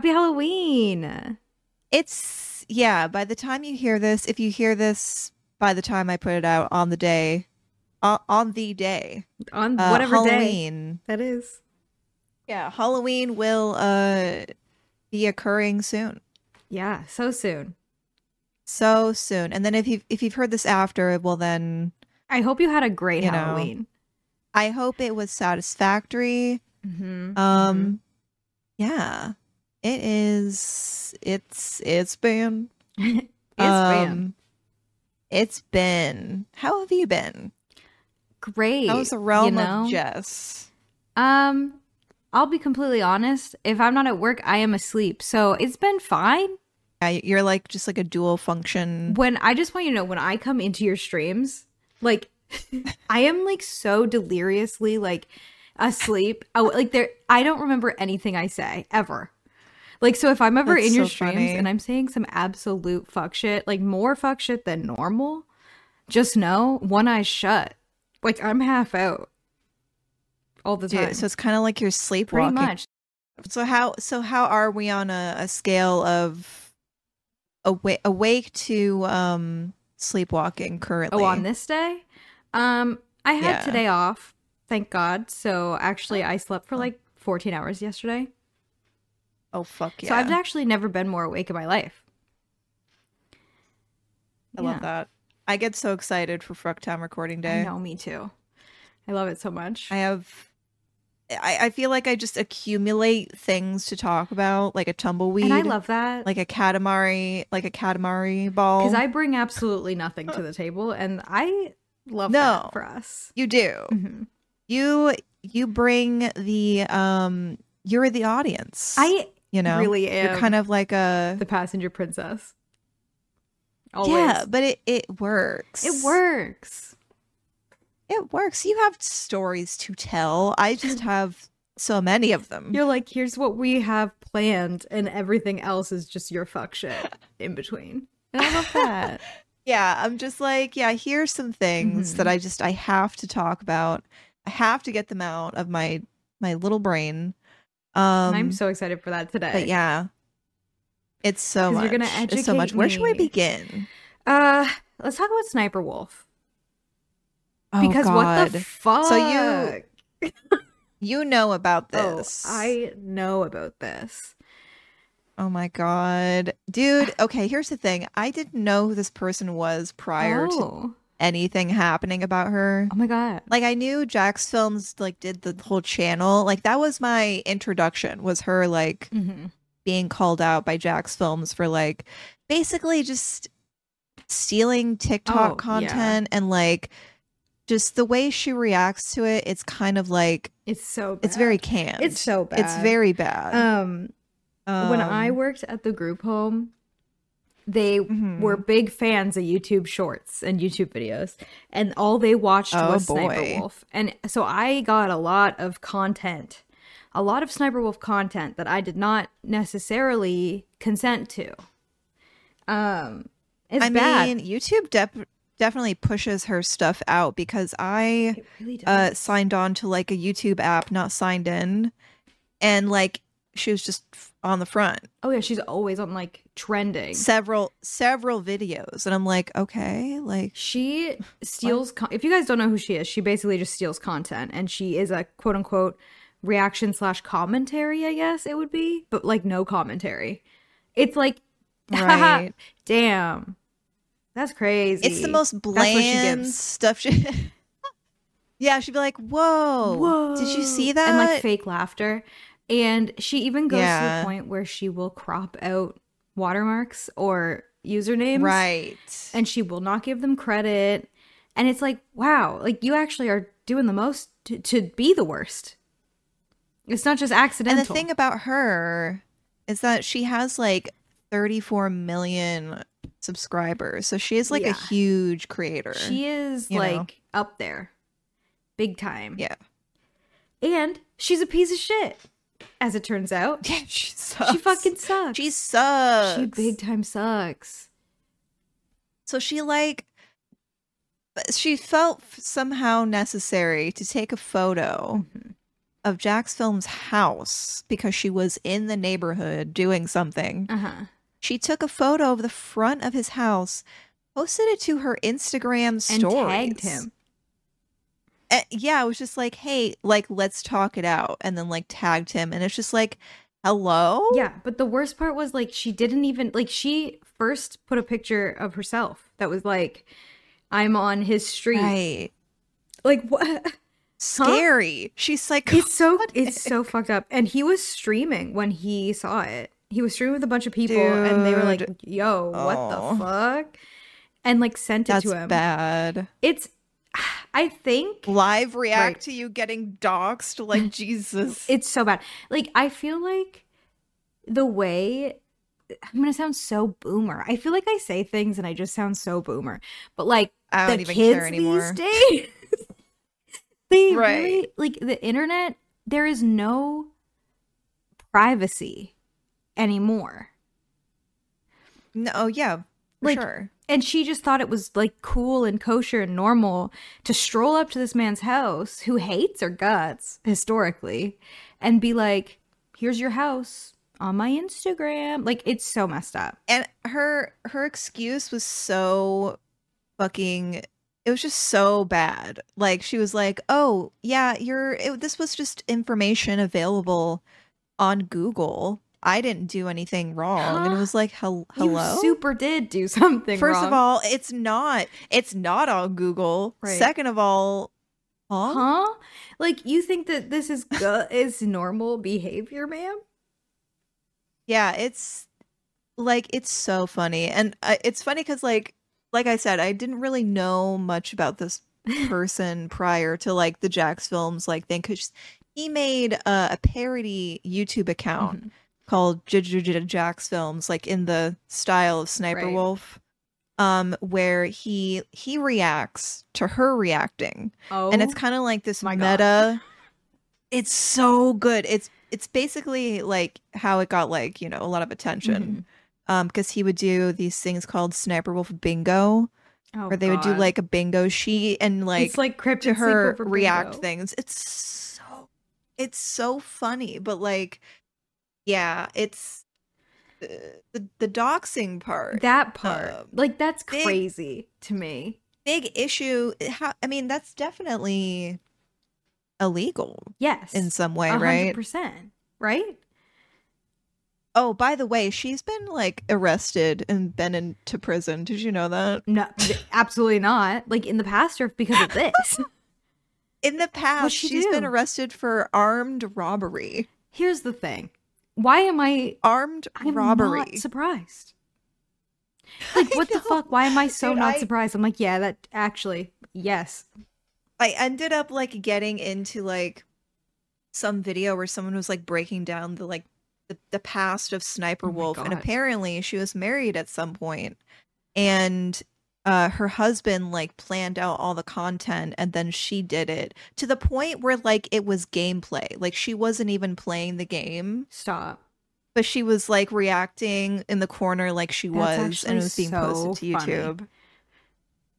Happy Halloween. It's yeah, by the time you hear this, if you hear this by the time I put it out on the day uh, on the day, On uh, whatever day that is. Yeah, Halloween will uh be occurring soon. Yeah, so soon. So soon. And then if you if you've heard this after, well then I hope you had a great You know, Halloween. I hope it was satisfactory. Mm-hmm. Um yeah. It is it's it's been it's um, been It's been. How have you been? great. How's the realm you know? of Jess? Um, I'll be completely honest. If I'm not at work, I am asleep. So it's been fine. Yeah, you're like just like a dual function. When I just want you to know, when I come into your streams, like I am like so deliriously like asleep. Oh, like there, I don't remember anything I say ever. Like so, if I'm ever That's in your so streams funny. and I'm saying some absolute fuck shit, like more fuck shit than normal, just know one eye shut. Like I'm half out all the time. Dude, so it's kind of like you're sleepwalking. Pretty much. So how so how are we on a, a scale of awake awake to um sleepwalking currently? Oh, on this day? Um, I had Yeah. today off, thank God. So actually, I slept for like 14 hours yesterday. Oh fuck yeah! So I've actually never been more awake in my life. I love that. I get so excited for Fructown recording I day. know, me too. I love it so much. I have. I, I feel like I just accumulate things to talk about, like a tumbleweed, and I love that. like a katamari, like a katamari ball. because I bring absolutely nothing to the table, and I love No. that for us. you do. Mhm. You you bring the um. You're the audience. I you know really am You're kind of like a the passenger princess. Always. yeah, but it it works. it works. It works. You have stories to tell. I just have so many of them. You're like, here's what we have planned, and everything else is just your fuck shit in between. And I love that. Yeah, I'm just like, yeah, here's some things Mhm. that I just I have to talk about. I have to get them out of my my little brain. Um I'm so excited for that today. but yeah. It's so much. you're gonna it's so much. educate Where should we begin? Uh, let's talk about Sniper Wolf. Oh, Because what the fuck? So you- you know about Oh, this. I know about this. Oh my god. Dude, okay, here's the thing. I didn't know who this person was prior to oh. Anything happening about her. oh my god. Like I knew Jacksfilms like did the whole channel. Like that was my introduction was her like hmm being called out by Jacksfilms for like basically just stealing TikTok Oh, content and like just the way she reacts to it, it's kind of like It's so bad. it's very canned. It's so bad. It's very bad. um when I Um, worked at the group home, they mhm. were big fans of YouTube shorts and YouTube videos, and all they watched Oh, was boy. Sniper Wolf. And so I got a lot of content, a lot of Sniper Wolf content that I did not necessarily consent to. Um, it's I bad. mean, YouTube def- definitely pushes her stuff out because I really uh signed on to like a YouTube app, not signed in, and like she was just on the front oh yeah, she's always on like trending. several several videos, and I'm like, okay, like She steals. Con- if you guys don't know who she is, she basically just steals content, and she is a quote unquote reaction slash commentary. I guess it would be, but like no commentary. It's like, Right. damn, that's crazy. it's the most what she bland stuff. She- yeah, she'd be like, whoa, whoa, did you see that? And like fake laughter, and she even goes to the point where she will crop out watermarks or usernames, right? and she will not give them credit. And it's like, wow, like you actually are doing the most to, to be the worst. It's not just accidental. And the thing about her is that she has like 34 million subscribers. So she is like Yeah. a huge creator. she is you know. like up there, big time. yeah. And she's a piece of shit, as it turns out. Yeah, she sucks. She fucking sucks. She sucks. She big time sucks. So she like she felt somehow necessary to take a photo Mhm. of Jack's Film's house because she was in the neighborhood doing something. Uh-huh. She took a photo of the front of his house, posted it to her Instagram story, And tagged him. Uh, yeah, it was just like, hey, like, let's talk it out. And then, like, tagged him. And it's just like, hello? Yeah, but the worst part was like she didn't even like she first put a picture of herself that was like I'm on his street. Right. Like what? Scary. She's like, It's so it's so fucked up. And he was streaming when he saw it. He was streaming with a bunch of people and they were like, Dude. "Yo, what Oh. the fuck?" And like sent it that's to him. bad. It's I think Live react Right. to you getting doxxed. Like, Jesus. it's so bad. Like I feel like the way I'm gonna sound so boomer. I feel like I say things and I just sound so boomer. But like I the don't even kids care anymore. these days, they Right. really like the internet. There is no privacy anymore. No, oh, yeah, for Like, sure. And she just thought it was like cool and kosher and normal to stroll up to this man's house who hates her guts historically and be like, here's your house on my Instagram. Like, it's so messed up. And her her excuse was so fucking. It was just so bad. Like she was like, "Oh yeah, you're. It, this was just information available on Google. I didn't do anything wrong." And it was like, "Hello." You super did do something First of all, it's not. It's not on Google. Right. Second of all, huh? huh? Like, you think that this is gu- is normal behavior, ma'am? Yeah, it's like it's so funny, and uh, it's funny because like like I said, I didn't really know much about this person prior to like the Jacksfilms like thing because he made uh, a parody YouTube account Mhm. Called J- J- J- Jacksfilms, like in the style of Sniper Right. Wolf, um, where he he reacts to her reacting, Oh, and it's kind of like this my God. meta. It's so good. It's it's basically like how it got like you know a lot of attention, Mm-hmm. um, because he would do these things called Sniper Wolf Bingo, oh, where they would do like a bingo sheet and like it's like cryptid to her react bingo. things. It's so it's so funny, but like yeah, it's uh, the the doxing part. That part, um, like, that's big- crazy to me. big issue. How I mean, that's definitely illegal Yes, in some way, a hundred right? percent, right? Oh, by the way, she's been like arrested and been into prison. Did you know that? No, absolutely not. Like in the past, or because of this. In the past, she she's been arrested for armed robbery. Here's the thing: why am I? Armed I'm robbery. not surprised. Like, what the fuck? Why am I so Dude, not I- surprised? I'm like, yeah, that actually, yes. I ended up like getting into like some video where someone was like breaking down the like the, the past of Sniper Oh Wolf and apparently she was married at some point and uh her husband like planned out all the content and then she did it to the point where like it was gameplay like she wasn't even playing the game Stop. but she was like reacting in the corner like she That's was and it was being so posted to funny. YouTube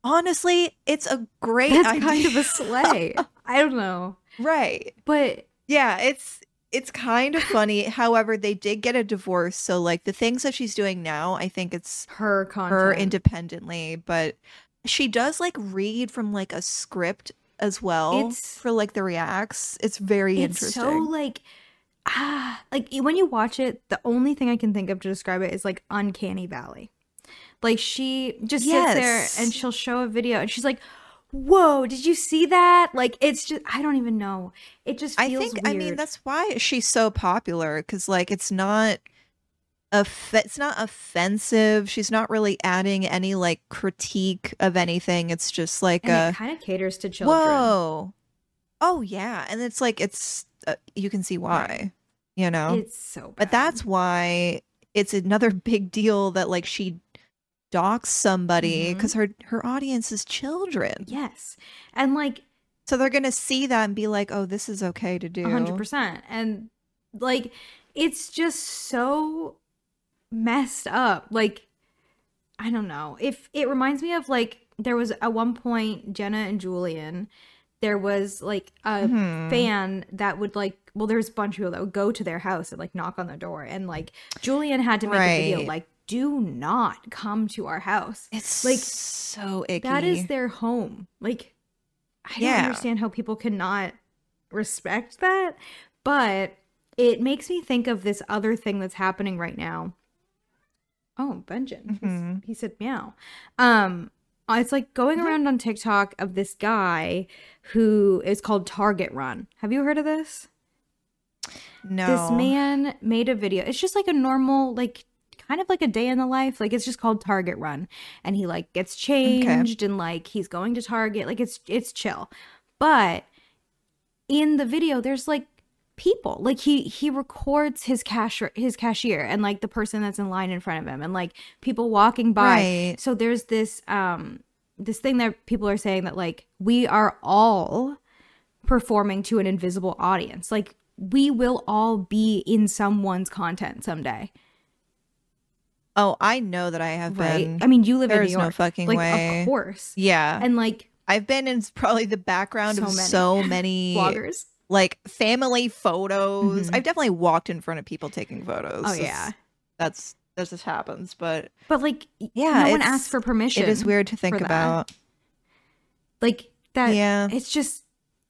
honestly it's a great That's idea. kind of a sleigh. I don't know, right but yeah, it's it's kind of funny. However, they did get a divorce, so like the things that she's doing now, I think it's her content. her independently, but she does like read from like a script as well It's- for like the reacts. It's very it's interesting. so like ah like when you watch it the only thing i can think of to describe it is like uncanny valley like she just sits there and she'll show a video and she's like whoa did you see that like it's just i don't even know it just I think I mean that's why she's so popular cuz like it's not off- it's not offensive. She's not really adding any like critique of anything. It's just like and a kind of caters to children Whoa. Oh yeah, and it's like it's uh, you can see why, you know. it's so bad. but that's why it's another big deal that like she docks somebody because her her audience is children. yes and like So they're gonna see that and be like, "Oh, this is okay to do." Hundred percent. And like it's just so messed up. Like I don't know. If it reminds me of like there was at one point Jenna and Julian there was like a Mhm. fan that would like well there's a bunch of people that would go to their house and like knock on their door and like Julian had to make a video like do not come to our house. It's Like, so icky. That is their home. Like I don't understand how people cannot respect that, but it makes me think of this other thing that's happening right now. Oh, Benjamin. Mhm. He said meow. Um uh, it's like going Mhm. around on TikTok of this guy who is called Target Run. Have you heard of this? no. This man made a video. It's just like a normal, like kind of like a day in the life. Like it's just called Target Run, and he like gets changed and like he's going to Target. Like it's it's chill, but in the video, there's like people. Like he he records his cash his cashier and like the person that's in line in front of him, and like people walking by. Right. So there's this um this thing that people are saying that like we are all performing to an invisible audience. Like we will all be in someone's content someday, Oh, I know that I have right? been. I mean, you live in There's New no fucking like way. of course, yeah. and like I've been in probably the background So of many. so many vloggers. like family photos. Mhm. I've definitely walked in front of people taking photos. Oh yeah, That's that just happens, but but like Yeah, no one asks for permission. it is weird to think that. about. like that. Yeah. it's just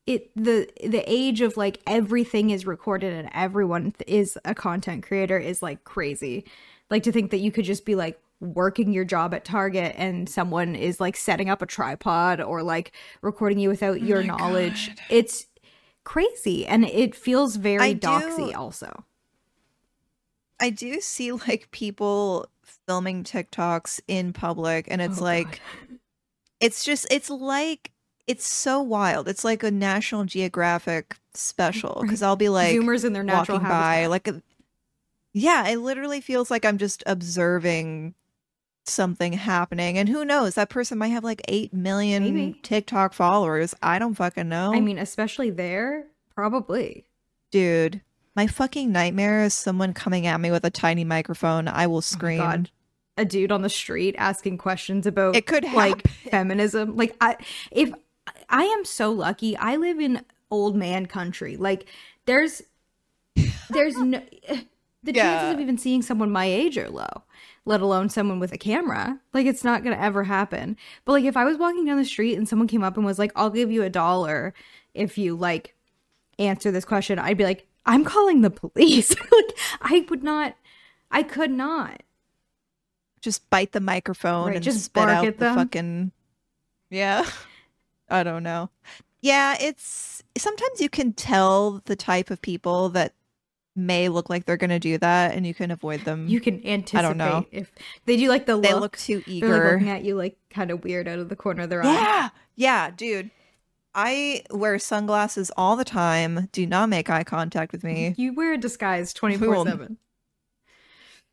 it the the age of like everything is recorded and everyone th- is a content creator is like crazy like to think that you could just be like working your job at target and someone is like setting up a tripod or like recording you without oh your Oh my knowledge God. it's crazy and it feels very I do- doxy also I do see like people filming TikToks in public and it's Oh, like God. it's just it's like it's so wild. It's like a National Geographic special because I'll be like zoomers in their natural walking by like a, yeah, it literally feels like I'm just observing something happening and who knows that person might have like 8 million Maybe. TikTok followers. I don't fucking know. i mean especially there probably dude, my fucking nightmare is someone coming at me with a tiny microphone. I will Oh scream. God. a dude on the street asking questions about It could like feminism like i if i am so lucky i live in old man country like there's there's no the Yeah. chances of even seeing someone my age are low let alone someone with a camera. Like it's not gonna ever happen. But like if i was walking down the street and someone came up and was like i'll give you a dollar if you like answer this question i'd be like i'm calling the police. Like i would not i could not. Just bite the microphone Right, and just spit out the them. fucking yeah. I don't know. Yeah it's sometimes you can tell the type of people that may look like they're gonna do that and you can avoid them You can anticipate know. if they do like the they look. look too they're like looking at you like kind of weird out of the corner of their eye. yeah yeah dude i wear sunglasses all the time do not make eye contact with me You wear a disguise twenty four seven,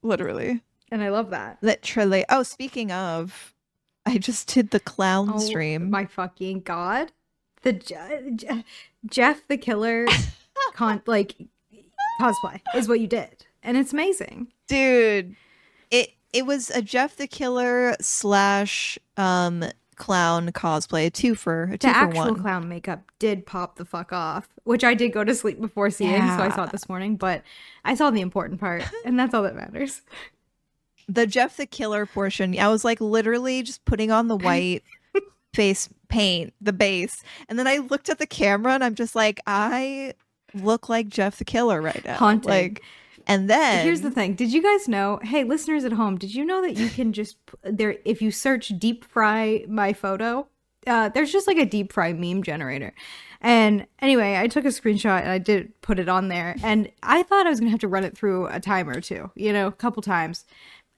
literally and I love that. literally oh speaking of i just did the clown Oh stream my fucking god! The Je- Je- Jeff the Killer con like cosplay is what you did, and it's amazing. dude it it was a jeff the killer slash um clown cosplay a two for a two The for actual one clown makeup did pop the fuck off, which I did go to sleep before seeing, so I saw it this morning. But I saw the important part, and that's all that matters. the jeff the killer portion i was like literally just putting on the white face paint the base and then i looked at the camera and i'm just like i look like jeff the killer right now Haunting. like and then Here's the thing. Did you guys know? Hey, listeners at home, did you know that you can just there if you search deep fry my photo, uh, there's just like a deep fry meme generator. And anyway, I took a screenshot and I did put it on there, and I thought I was gonna have to run it through a timer or two, you know, a couple times.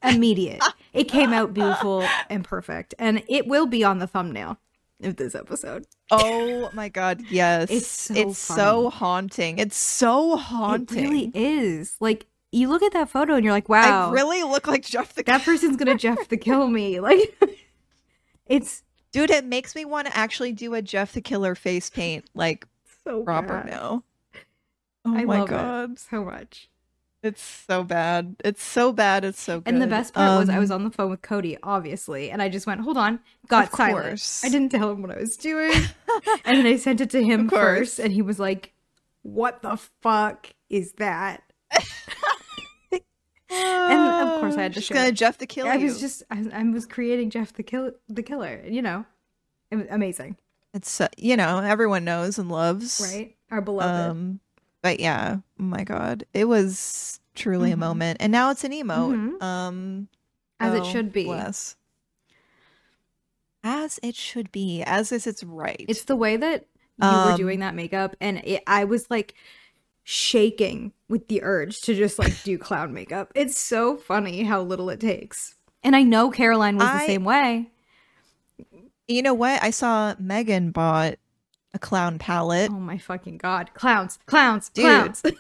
Immediate. it came out beautiful and perfect, and it will be on the thumbnail of this episode. Oh my god yes It's so it's so haunting it's so haunting It really is. Like you look at that photo and you're like, wow, i really look like jeff the that person's gonna Jeff the kill me. Like it's Dude, it makes me want to actually do a Jeff the Killer face paint like so proper bad. now. Oh I my god. so much. It's so bad. It's so bad. It's so good. And the best part was I Um, was on the phone with Cody, obviously, and I just went, "Hold on," got Of silent. course. I didn't tell him what I was doing. and then I sent it to him first, and he was like, "What the fuck is that?" And, of course, I had to Just share gonna it. Jeff the Killer. I was just I, I was creating Jeff the kill the killer. You know, it was amazing, It's uh, you know everyone knows and loves. right? Our beloved. Um, but yeah, oh my god, it was truly Mhm. a moment, and now it's an emote. Mhm. Um, As it oh, should be. bless. As it should be, as is its right. It's the way that you were Um, doing that makeup, and it, I was like shaking with the urge to just like do clown makeup. It's so funny how little it takes. And I know Caroline was the same way. you know what? I saw Megan bought a clown palette. Oh my fucking god. Clowns, clowns, Dude. clowns.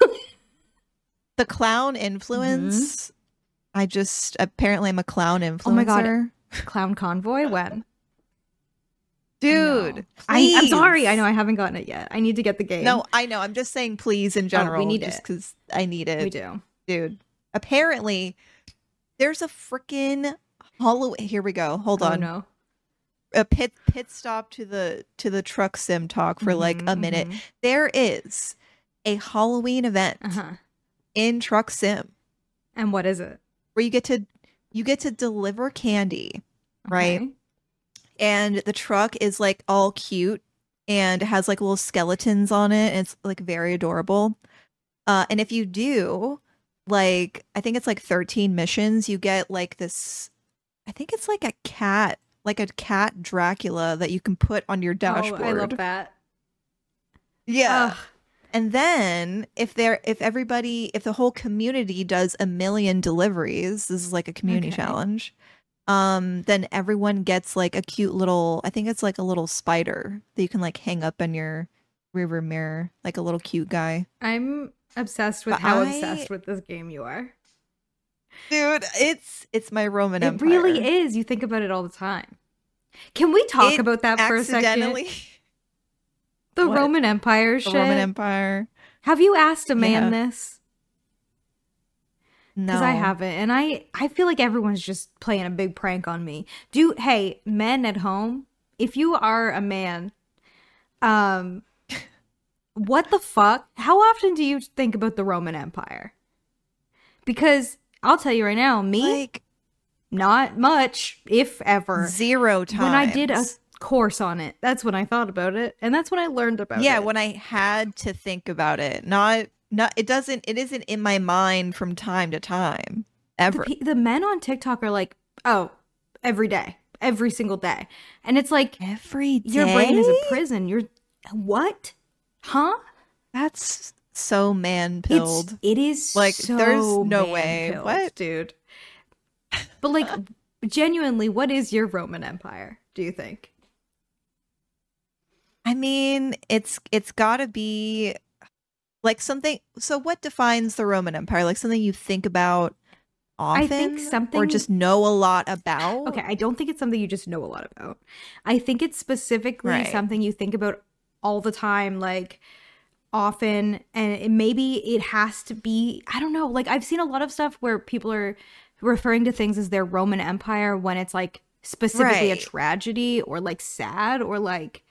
The clown influence. Mm-hmm. I just apparently I'm a clown influencer. Oh my God. Clown convoy when? dude. No. I, I'm sorry. I know I haven't gotten it yet. I need to get the game. No, I know. I'm just saying, please in oh, general. We need just it. because I need it. we do. dude. Apparently, there's a freaking Halloween. Here we go. Hold Oh, on. no. A pit pit stop to the to the truck sim talk for like a Mhm, minute. mhm. There is a Halloween event Uh-huh. in Truck Sim And what is it? where you get to you get to deliver candy, right? Okay. And the truck is like all cute and has like little skeletons on it. And it's like very adorable. Uh, and if you do, like, I think it's like 13 missions, you get like this, I think it's like a cat, like a cat Dracula that you can put on your dashboard. Oh, I love that. Yeah. Ugh. And then if there if everybody if the whole community does a million deliveries, this is like a community Okay. challenge. Um then everyone gets like a cute little I think it's like a little spider that you can like hang up in your rearview mirror, like a little cute guy. I'm obsessed with But how I- obsessed with this game you are. Dude, it's it's my Roman It Empire. really is. You think about it all the time. Can we talk It about that for a second? The What? Roman Empire the shit. Roman Empire. Have you asked a man Yeah. this? No. Because I haven't, and I I feel like everyone's just playing a big prank on me. Do hey men at home, if you are a man, um, what the fuck? How often do you think about the Roman Empire? Because I'll tell you right now, me like not much, if ever. zero times. When I did a course on it, that's when I thought about it, and that's when I learned about yeah it. Yeah, when i had to think about it not not it doesn't it isn't in my mind from time to time the, ever pe- the men on TikTok are like, oh, every day, every single day, and it's like every day your brain is a prison. You're what? Huh? that's so man pilled it is Like, so there's no way. What? dude? But like, genuinely, what is your Roman Empire? Do you think? i mean it's it's gotta be like something so what defines the roman empire like something you think about often I think something or just know a lot about Okay, I don't think it's something you just know a lot about. I think it's specifically Right. something you think about all the time, like often, and it, maybe it has to be. I don't know. Like I've seen a lot of stuff where people are referring to things as their Roman Empire when it's like specifically a tragedy or like sad or like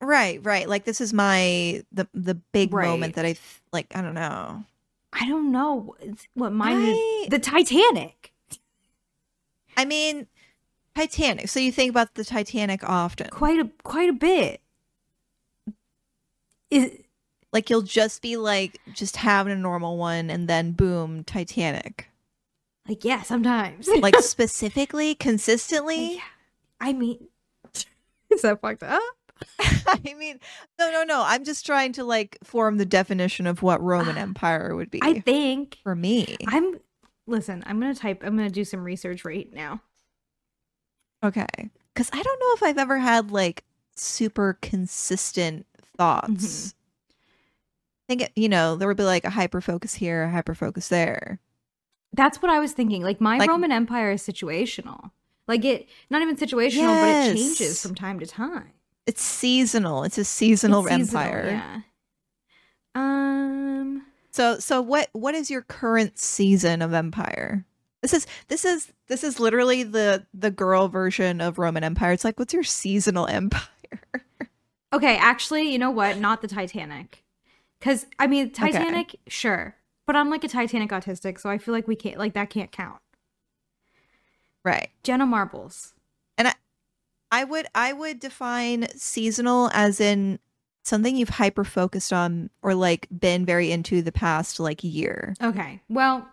right right like this is my the the big Right. moment that i like i don't know I don't know what mine is. I- The Titanic. I mean, Titanic. So you think about the Titanic often. Quite a quite a bit. Is Like you'll just be like just having a normal one and then boom, Titanic. like yeah, sometimes. Like specifically, consistently? Yeah. I mean, is that fucked up? I mean, no, no, no. I'm just trying to like form the definition of what Roman ah, Empire would be I think for me. I'm. Listen, I'm gonna type. I'm gonna do some research right now. Okay. Cuz I don't know if I've ever had like super consistent thoughts. I think you know, there would be like a hyper focus here, a hyper focus there. That's what I was thinking. Like my Like- Roman Empire is situational. Like it, not even situational, but it changes from time to time. It's seasonal. It's a seasonal It's seasonal, empire. Yeah. Um. So so what what is your current season of empire? This is this is this is literally the the girl version of Roman Empire. It's like what's your seasonal empire? Okay, actually, you know what? Not the Titanic. Cuz I mean, Titanic, sure. But I'm like a Titanic autistic, so I feel like we can't like that can't count. Right. Jenna Marbles. And I would I would define seasonal as in something you've hyper focused on or like been very into the past like year. Okay. Well, Is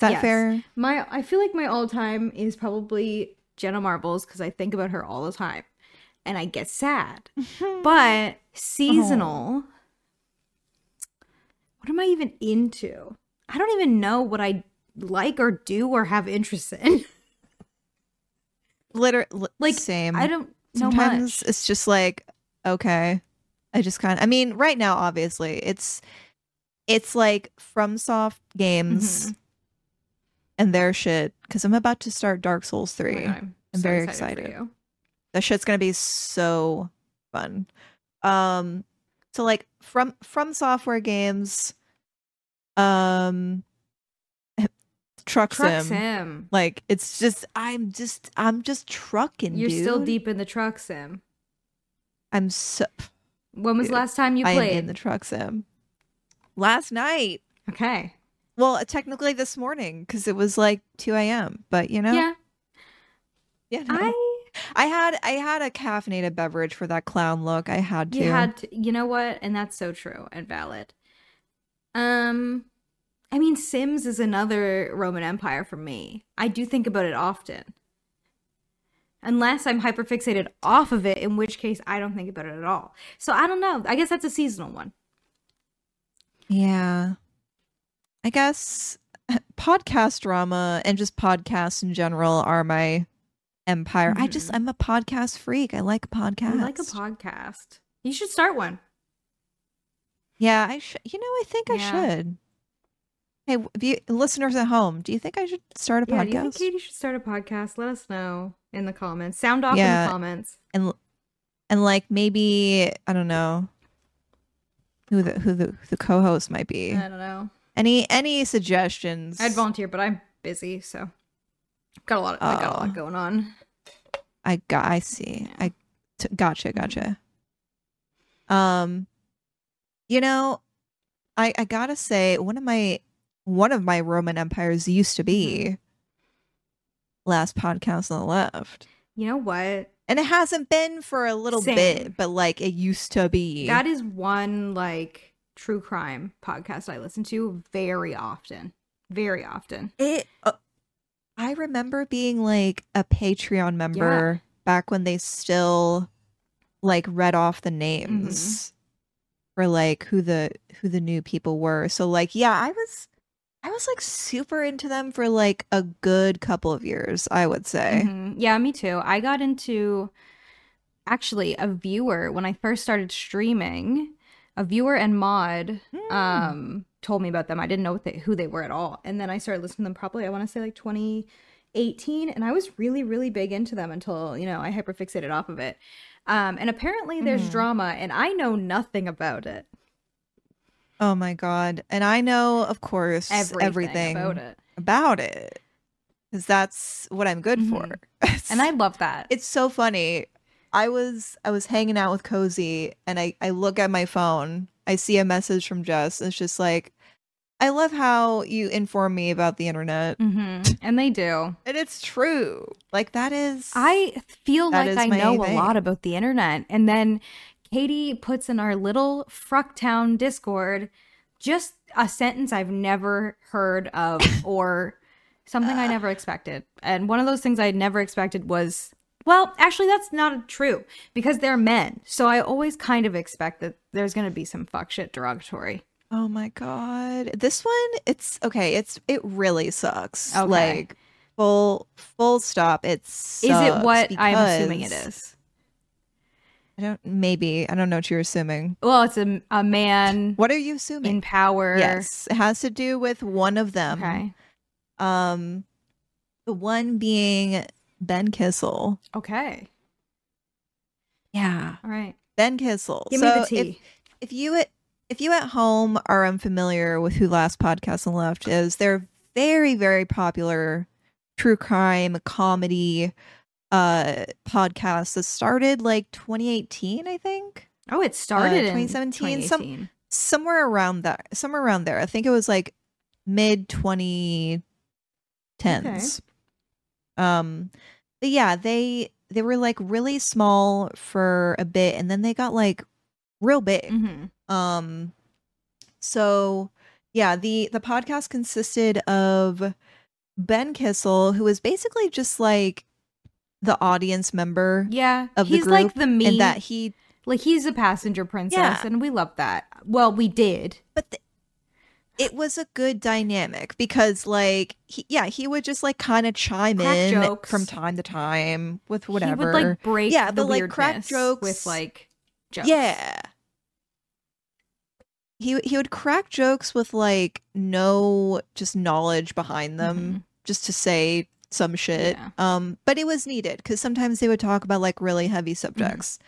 that Yes. fair? my I feel like my all-time is probably Jenna Marbles cuz I think about her all the time and I get sad. But seasonal What am I even into? I don't even know what I like or do or have interest in. Literally Like, same. I don't know Sometimes much. it's just like okay. I just kind of I mean right now obviously it's it's like FromSoft games Mhm. and their shit cuz I'm about to start Dark Souls Oh 3. God, I'm, so very for excited. That shit's gonna be so fun um so like from FromSoftware games um truck, Truck sim, sim. like it's just i'm just i'm just trucking You're still deep in the truck sim. i'm so When was Dude, last time you played? in the truck sim last night okay. well technically this morning because it was like 2 a.m but you know Yeah. yeah no. I I had i had a caffeinated beverage for that clown look i had to you had to, you know what? And that's so true and valid. Um I mean Sims is another Roman Empire for me. I do think about it often. Unless I'm hyperfixated off of it, in which case I don't think about it at all. So I don't know. I guess that's a seasonal one. Yeah. I guess podcast drama and just podcasts in general are my empire. I just Mhm. I'm a podcast freak. I like podcasts. I like a podcast. You should start one. Yeah, I should. You know, I think I should. Hey, if you, listeners at home, do you think I should start a Yeah, podcast? do you think Katie should start a podcast? Let us know in the comments. Sound off in Yeah. the comments. and and like maybe I don't know who the who the the co-host might be. I don't know. Any any suggestions? I'd volunteer, but I'm busy, so got a lot. Of, I got a Oh. lot going on. I got. I see. Yeah. I t- gotcha. Gotcha. Um, you know, I I gotta say one of my one of my Roman empires used to be last podcast on the left, You know what? and it hasn't been for a little Same. bit, but like it used to be. That is one like true crime podcast I listen to very often. Very often. it. Uh, I remember being like a Patreon member back when they still like read off the names for like who the who the new people were. So like yeah, I was I was like super into them for like a good couple of years, I would say. Mhm. Yeah, me too. I got into actually a viewer when I first started streaming. A viewer and mod Mm. um told me about them. I didn't know what they, who they were at all. And then I started listening to them probably I want to say like 2018 and I was really really big into them until, you know, I hyperfixated off of it. Um and apparently there's Mhm. drama and I know nothing about it. Oh my god. And I know of course Everything, everything, about it. about it. Cuz that's what I'm good for. Mhm. And I love that. it's so funny. I was I was hanging out with Cozy and I I look at my phone. I see a message from Jess. It's just like I love how you inform me about the internet. hmm And they do. And it's true. Like that is I feel like I know a lot about the internet. And then Katie puts in our little Frucktown Discord just a sentence I've never heard of or something I never expected. And one of those things I never expected was well, actually that's not true because they're men. So I always kind of expect that there's going to be some fuck shit derogatory. Oh my god. This one it's okay, it's it really sucks. Okay. Like full full stop. It's Is it what I'm assuming it is? I don't maybe. I don't know what you're assuming. Well, it's a, a man What are you assuming? in power. Yes. It has to do with one of them. Okay. Um the one being Ben Kissel. Okay. Yeah. All right. Ben Kissel. Give so me the tea. If, if you at if you at home are unfamiliar with who Last Podcast on the Left is, they're very very popular true crime comedy uh podcast that started like 2018, I think. Oh, it started in 2017, some- somewhere around that somewhere around there i think it was like mid 2010s um but yeah they they were like really small for a bit and then they got like real big Mhm. um so yeah the the podcast consisted of ben kissel who was basically just like the audience member Yeah, of the he's like the me. and that he like he's a passenger princess, Yeah. and we love that. Well, we did. but th- it was a good dynamic because like he, yeah he would just like kind of chime Crack in jokes. from time to time with whatever He would like break Yeah, the but, like, crack jokes- with like jokes. yeah he he would crack jokes with like no just knowledge behind them just to say some shit Yeah. um but it was needed because sometimes they would talk about like really heavy subjects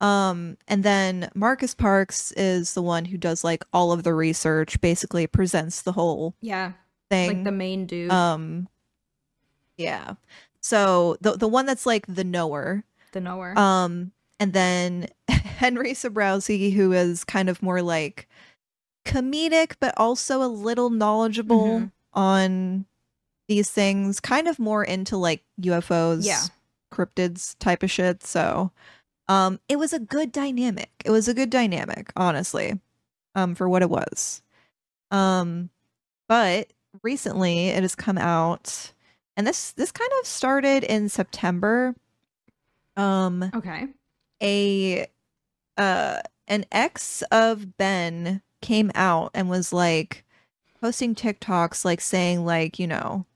um and then marcus parks is the one who does like all of the research basically presents the whole yeah, thing like the main dude, um yeah so the the one that's like the knower the knower. um and then henry zebrowski who is kind of more like comedic but also a little knowledgeable Mhm. on these things kind of more into like ufos Yeah. cryptids type of shit so um it was a good dynamic. It was a good dynamic honestly um for what it was. Um but recently it has come out and this this kind of started in september. Um okay. a uh an ex of Ben came out and was like posting TikToks like saying like, you know,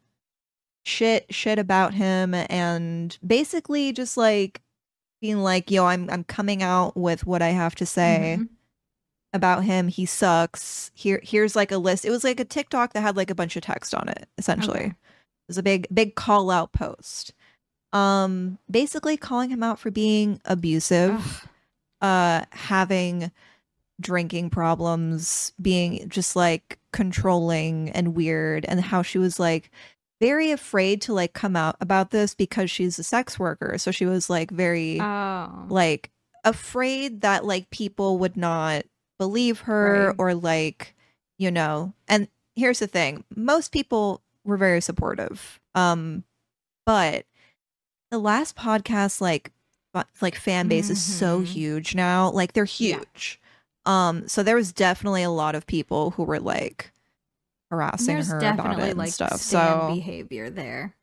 shit shit about him and basically just like being like, yo, I'm I'm coming out with what I have to say Mhm. about him. He sucks. Here here's like a list. It was like a TikTok that had like a bunch of text on it, essentially. Okay. It was a big big call out post. Um basically calling him out for being abusive Ugh. uh having drinking problems being just like controlling and weird and how she was like very afraid to like come out about this because she's a sex worker so she was like very Oh. like afraid that like people would not believe her Right. or like you know and here's the thing most people were very supportive um but the last podcast like like fan base is so Mhm. huge now like they're Yeah. huge um so there was definitely a lot of people who were like harassing There's her about it and like stuff stan so behavior there.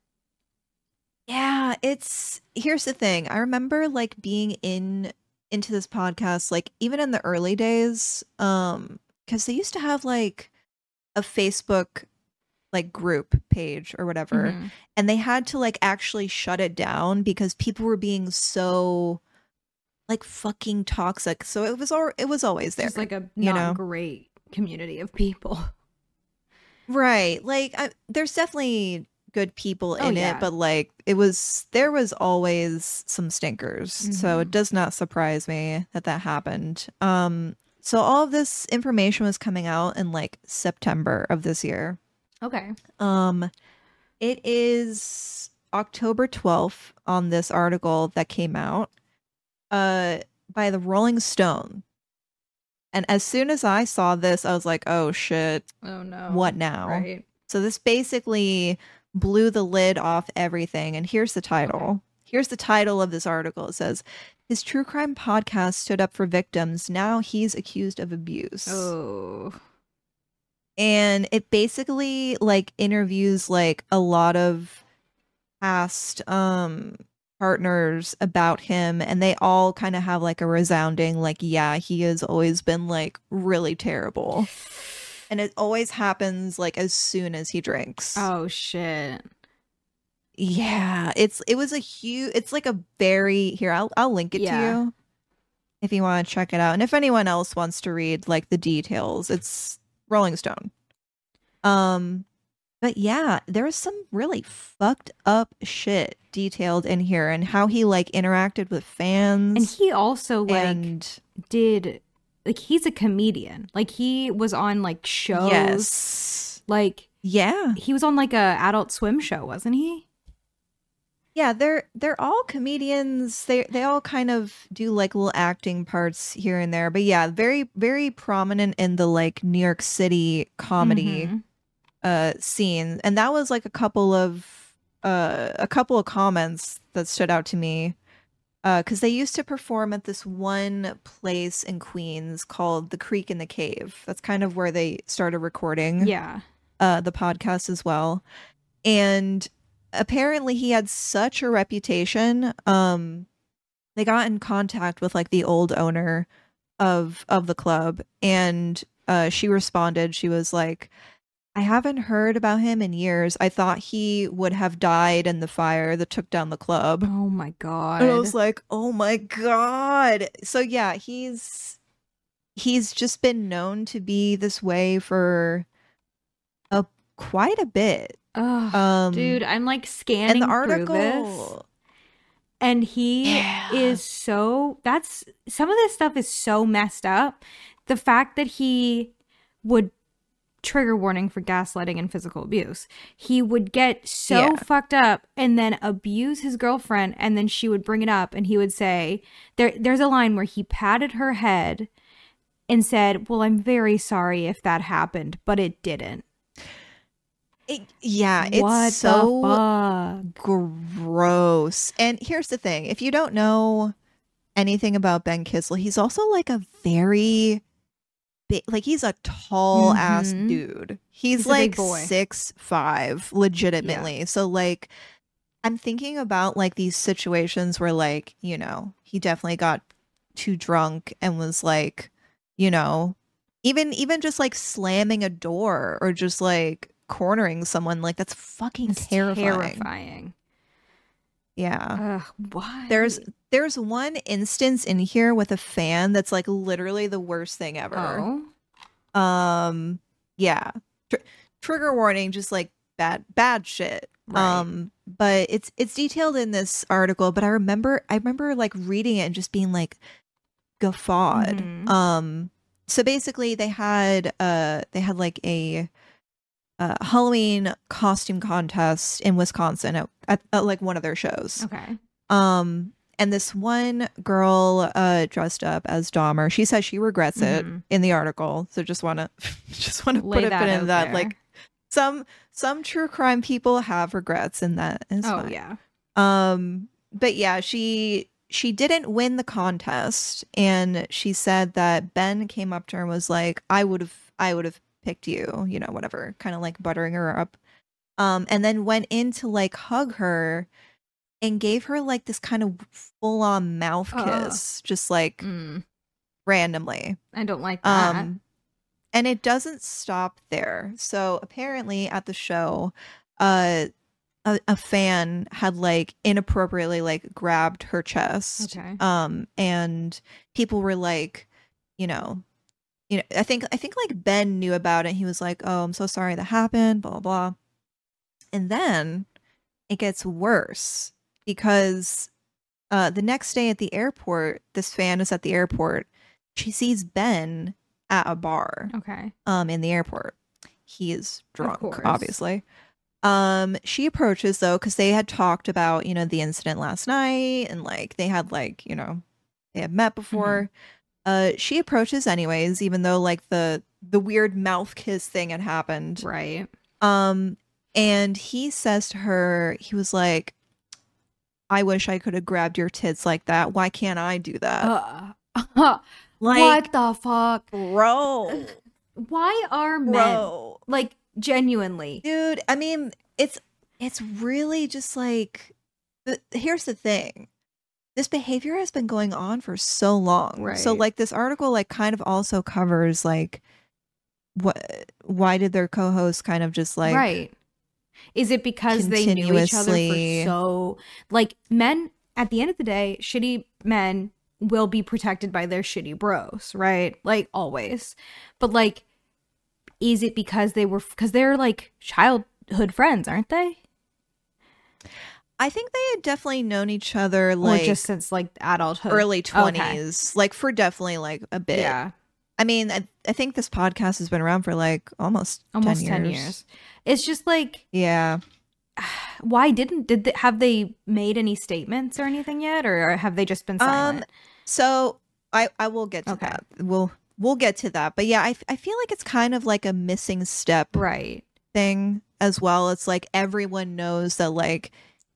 yeah, it's here's the thing. I remember like being in into this podcast like even in the early days um cuz they used to have like a Facebook like group page or whatever Mhm. and they had to like actually shut it down because people were being so like fucking toxic. So it was all it was always there. Just like a you not know? great community of people. Right. Like I, there's definitely good people Oh, in yeah. it, but like it was there was always some stinkers. So Mhm. it does not surprise me that that happened. Um so all of this information was coming out in like September of this year. Okay. Um it is October 12th on this article that came out uh by the Rolling Stone. And as soon as I saw this, I was like, "Oh shit, Oh no. what now?" Right. So this basically blew the lid off everything. And here's the title. Okay. Here's the title of this article. It says, His true crime podcast stood up for victims. Now he's accused of abuse. Oh. And it basically like interviews like a lot of past um partners about him and they all kind of have like a resounding like yeah he has always been like really terrible and it always happens like as soon as he drinks Oh shit. yeah it's it was a huge it's like a very here i'll, I'll link it Yeah. to you if you want to check it out and if anyone else wants to read like the details it's rolling stone um but yeah there's some really fucked up shit detailed in here and how he like interacted with fans And he also like and did like he's a comedian. Like he was on like shows. yes Like yeah he was on like a adult swim show, wasn't he? Yeah, they're they're all comedians. They they all kind of do like little acting parts here and there. But yeah, very very prominent in the like New York City comedy Mhm. Uh scene. And that was like a couple of uh a couple of comments that stood out to me. Uh cuz they used to perform at this one place in Queens called The Creek and the Cave. That's kind of where they started recording Yeah. uh, the podcast as well. And apparently he had such a reputation. Um, they got in contact with like the old owner of of the club, and uh, she responded. She was like, "I haven't heard about him in years. I thought he would have died in the fire that took down the club." Oh my god. And I was like, "Oh my god!" So yeah, he's he's just been known to be this way for a quite a bit. Ugh, Um, dude, I'm like scanning and the article, and he Yeah. is so. That's some of this stuff is so messed up. The fact that he would trigger warning for gaslighting and physical abuse. He would get so Yeah. fucked up and then abuse his girlfriend and then she would bring it up and he would say there there's a line where he patted her head and said, "Well, I'm very sorry if that happened, but it didn't." it- yeah, it's what so gross. And here's the thing: if you don't know anything about Ben Kissel, he's also like a very big, like he's a tall ass Mhm. dude. He's, He's like six five, legitimately. So like, I'm thinking about like these situations where like you know he definitely got too drunk and was like, you know, even even just like slamming a door or just like cornering someone like that's fucking terrifying. terrifying. Yeah. Ugh, why? There's there's one instance in here with a fan that's like literally the worst thing ever. oh, Um yeah. Tr- trigger warning just like bad bad shit. Right. Um but it's it's detailed in this article, but I remember I remember like reading it and just being like guffawed. Mhm. Um so basically they had uh they had like a uh, Halloween costume contest in Wisconsin at, at, at like one of their shows. okay. Um, and this one girl uh dressed up as Dahmer, she says she regrets it Mhm. in the article. So just wanna just wanna Lay put it that put out in that there. like some some true crime people have regrets in that. it's Oh fine. yeah. Um, but yeah, she she didn't win the contest, and she said that Ben came up to her and was like, "I would have, I would have picked you," you know, whatever, kind of like buttering her up. Um, and then went in to like hug her and gave her like this kind of full on mouth kiss, just like Mm, randomly. I don't like that. Um, and it doesn't stop there. So apparently at the show, uh, a, a fan had like inappropriately like grabbed her chest. okay. Um, and people were like, you know, you know, I think I think like Ben knew about it. He was like, "Oh, I'm so sorry that happened." Blah blah blah. And then it gets worse because uh, the next day at the airport, this fan is at the airport. She sees Ben at a bar Okay. um in the airport. He is drunk, obviously. Um, she approaches though because they had talked about you know the incident last night and like they had like you know they had met before. Uh, she approaches anyways, even though like the the weird mouth kiss thing had happened. Right. Um, and he says to her, he was like, "I wish I could have grabbed your tits like that. Why can't I do that?" Uh, like, what the fuck? bro, Why are men bro. like genuinely? dude i mean it's it's really just like the, here's the thing this behavior has been going on for so long Right. so like this article like kind of also covers like what why did their co-host kind of just like right. Is it because they knew each other for so like men at the end of the day, shitty men will be protected by their shitty bros, right? Like always. But like is it because they were cuz they're like childhood friends, aren't they? I think they had definitely known each other like or just since like adulthood. early Okay. 20s like for definitely like a bit Yeah. i mean I, I think this podcast has been around for like almost Almost 10 10 years, years. It's just like yeah why didn't did they, have they made any statements or anything yet, or have they just been silent? Um, so I I will get to Okay. that. We'll we'll get to that. But yeah, I I feel like it's kind of like a missing step right. thing as well. It's like everyone knows that like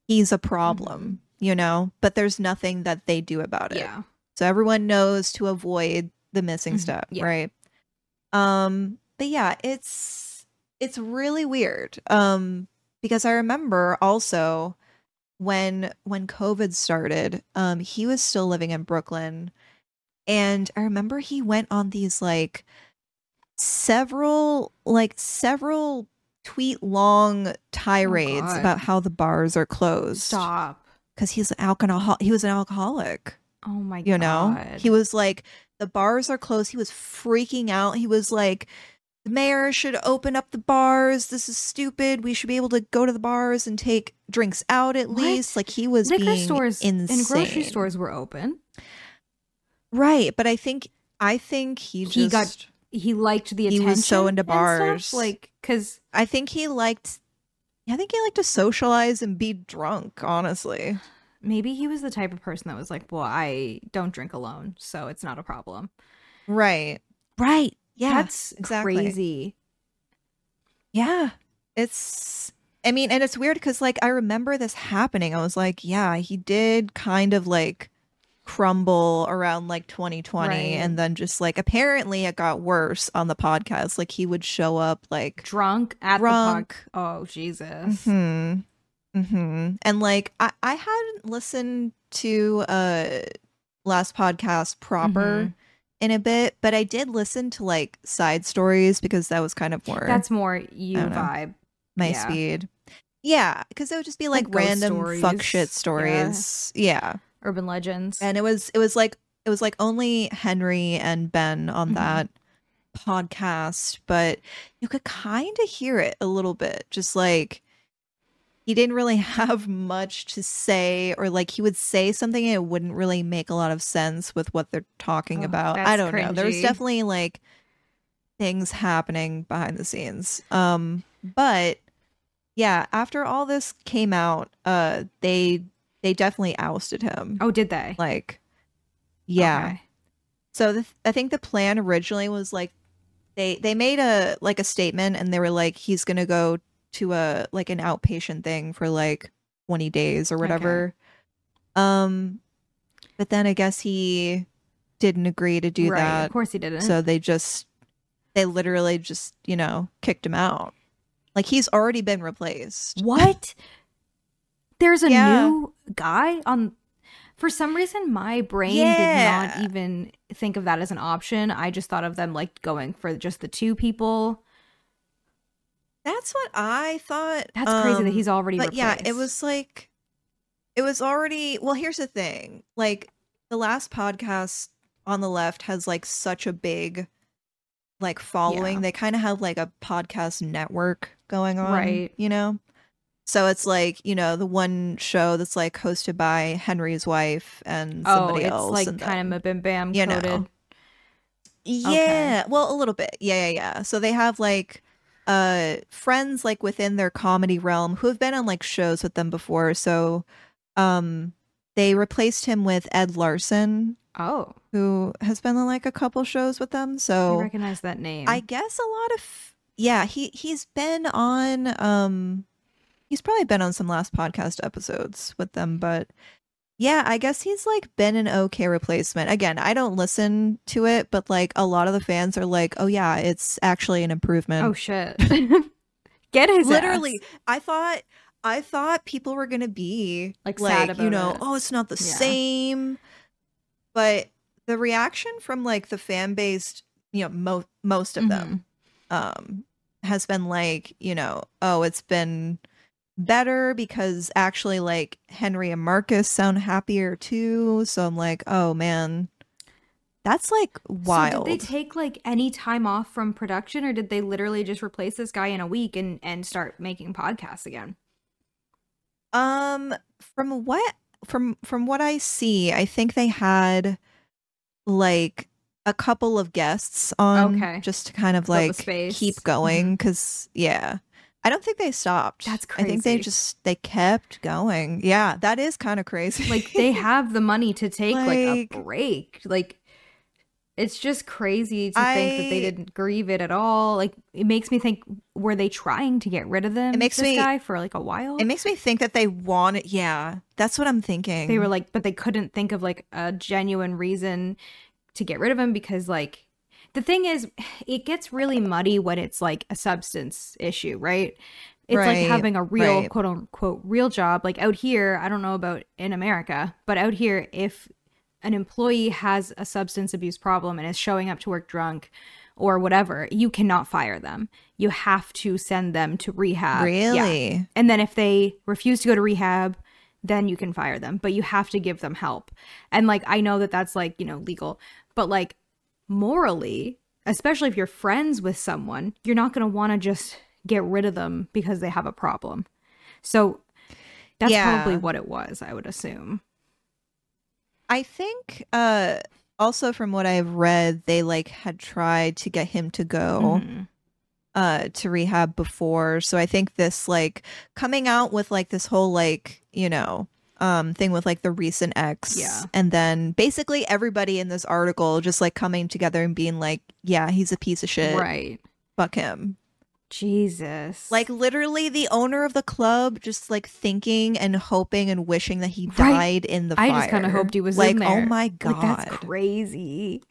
he's a problem, you know, but there's nothing that they do about it. Yeah. So everyone knows to avoid the missing Mhm. step, Yeah. right? Um but yeah, it's it's really weird. Um because I remember also when when COVID started, um he was still living in Brooklyn and I remember he went on these like several like several tweet long oh, tirades God. about how the bars are closed Stop. because he's an alcohol he was an alcoholic Oh my god. you know he was like the bars are closed he was freaking out he was like the mayor should open up the bars this is stupid we should be able to go to the bars and take drinks out at What? least like he was liquor being stores insane and grocery stores were open. right but i think i think he just He got- He liked the attention. He was so into bars. like because i think he liked i think he liked to socialize and be drunk honestly maybe he was the type of person that was like, "Well, I don't drink alone, so it's not a problem." right right yeah That's exactly. crazy. Yeah. It's I mean, and it's weird because like I remember this happening. I was like, yeah, he did kind of like crumble around like 2020 Right. and then just like apparently it got worse on the podcast. Like he would show up like Drunk at Drunk. the pod. Oh Jesus. hmm hmm And like I I hadn't listened to uh last podcast proper Mhm. in a bit, but I did listen to like side stories because that was kind of more That's more you don't know. vibe. my Yeah. speed. Yeah, because it would just be like, Like random fuck stories. shit Yeah. stories. Yeah. Urban legends. And it was it was like it was like only Henry and Ben on Mhm. that podcast, but you could kind of hear it a little bit. Just like he didn't really have much to say or like he would say something and it wouldn't really make a lot of sense with what they're talking Oh, about. I don't know. There was definitely like things happening behind the scenes. Um but yeah, after all this came out, uh they they definitely ousted him. oh, did they? Like yeah. Okay. So the, I think the plan originally was like they they made a like a statement and they were like he's going to go to a like an outpatient thing for like 20 days or whatever. Um but then I guess he didn't agree to do right. that. Of course he didn't. So they just they literally just, you know, kicked him out. Like he's already been replaced. What? There's a Yeah. new guy on. For some reason, my brain Yeah. did not even think of that as an option. I just thought of them like going for just the two people. That's what I thought. That's crazy that Um, he's already. but yeah it was like it was already well here's the thing like the last podcast on the left has like such a big like following Yeah. they kind of have like a podcast network going on Right. you know so it's like you know the one show that's like hosted by henry's wife and Oh, somebody it's else like and kind of a bim bam you know. coded. yeah, well, a little bit. Yeah, yeah, yeah. So they have like uh friends like within their comedy realm who have been on like shows with them before. So um they replaced him with Ed Larson, Oh, who has been on like a couple shows with them. So I recognize that name. I guess a lot of yeah, he he's been on um he's probably been on some last podcast episodes with them, but yeah, I guess he's like been an okay replacement. Again, I don't listen to it, but like a lot of the fans are like, "Oh yeah, it's actually an improvement." oh shit! Get his Literally, ass. I thought I thought people were going to be Like, like, you know, it. "Oh, it's not the Yeah. same." But the reaction from like the fan base, you know, mo- most of them Mm-hmm. um has been like you know oh it's been better because actually like henry and marcus sound happier too. So i'm like oh man. That's like wild So did they take like any time off from production, or did they literally just replace this guy in a week and and start making podcasts again? um from what from from what i see i think they had like a couple of guests on Okay. just to kind of like keep going because yeah I don't think they stopped. That's crazy. I think they just they kept going. Yeah, that is kind of crazy. Like they have the money to take like, Like- a break. Like it's just crazy to think that they didn't grieve it at all. Like it makes me think were they trying to get rid of them? It makes this me- guy for like a while. it makes me think that they wanted. Yeah, that's what I'm thinking. they were like, but they couldn't think of like a genuine reason to get rid of him because like the thing is, it gets really muddy when it's like a substance issue, right? It's like having a real right. quote unquote real job. Like out here, I don't know about in America, but out here, if an employee has a substance abuse problem and is showing up to work drunk or whatever, you cannot fire them. You have to send them to rehab. Yeah. really. And then if they refuse to go to rehab, then you can fire them, but you have to give them help. And like I know that that's like, you know, legal, but like morally, especially if you're friends with someone, you're not going to want to just get rid of them because they have a problem. So that's Yeah. probably what it was, I would assume. I think uh also from what I've read, they like had tried to get him to go Mhm. uh to rehab before. So I think this like coming out with like this whole like, you know, um thing with like the recent ex Yeah. and then basically everybody in this article just like coming together and being like, yeah, he's a piece of shit. Right. Fuck him. Jesus. Like literally the owner of the club just like thinking and hoping and wishing that he Right. died in the fire. I just kind of hoped he was like, in there. oh my god. Like, that's crazy.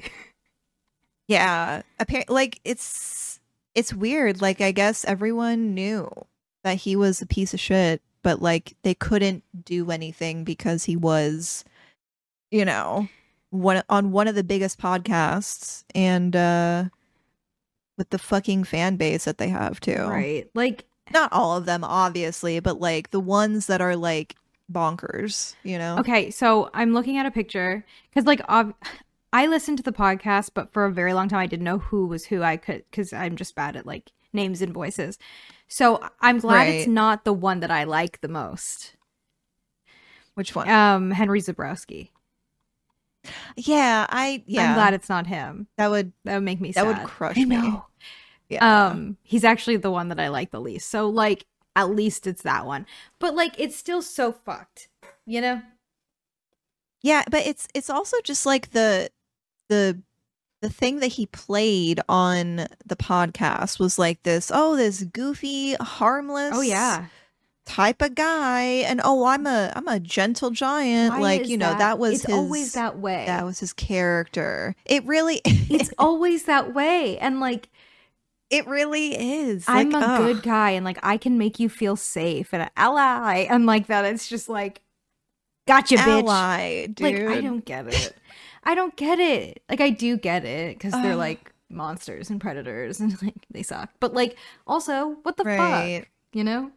Yeah, apparently, like it's it's weird. Like I guess everyone knew that he was a piece of shit, but like they couldn't do anything because he was, you know, one on one of the biggest podcasts and uh with the fucking fan base that they have too. Right. Like Not all of them, obviously, but like the ones that are like bonkers. You know. Okay, so I'm looking at a picture because, like, ob- I listened to the podcast, but for a very long time I didn't know who was who. I could because I'm just bad at like names and voices. So I'm glad it's not the one that I like the most. Which one? Um, Henry Zebrowski. yeah, I yeah. I'm glad it's not him. that would That would make me. That would crush I me. know. yeah. Um, he's actually the one that I like the least. So like, at least it's that one. But like, it's still so fucked. You know? Yeah, but it's it's also just like the the the thing that he played on the podcast was like this, oh, this goofy, harmless Oh yeah. type of guy and oh, I'm a I'm a gentle giant. Why like, you know, that, was it's his always that way. that was his character. It really it's always that way and like it really is. i'm Like, a ugh. good guy and like i can make you feel safe and an ally and like that it's just like gotcha bitch ally, dude. like i don't get it i don't get it like i do get it because they're like monsters and predators and like they suck but like also what the right. fuck you know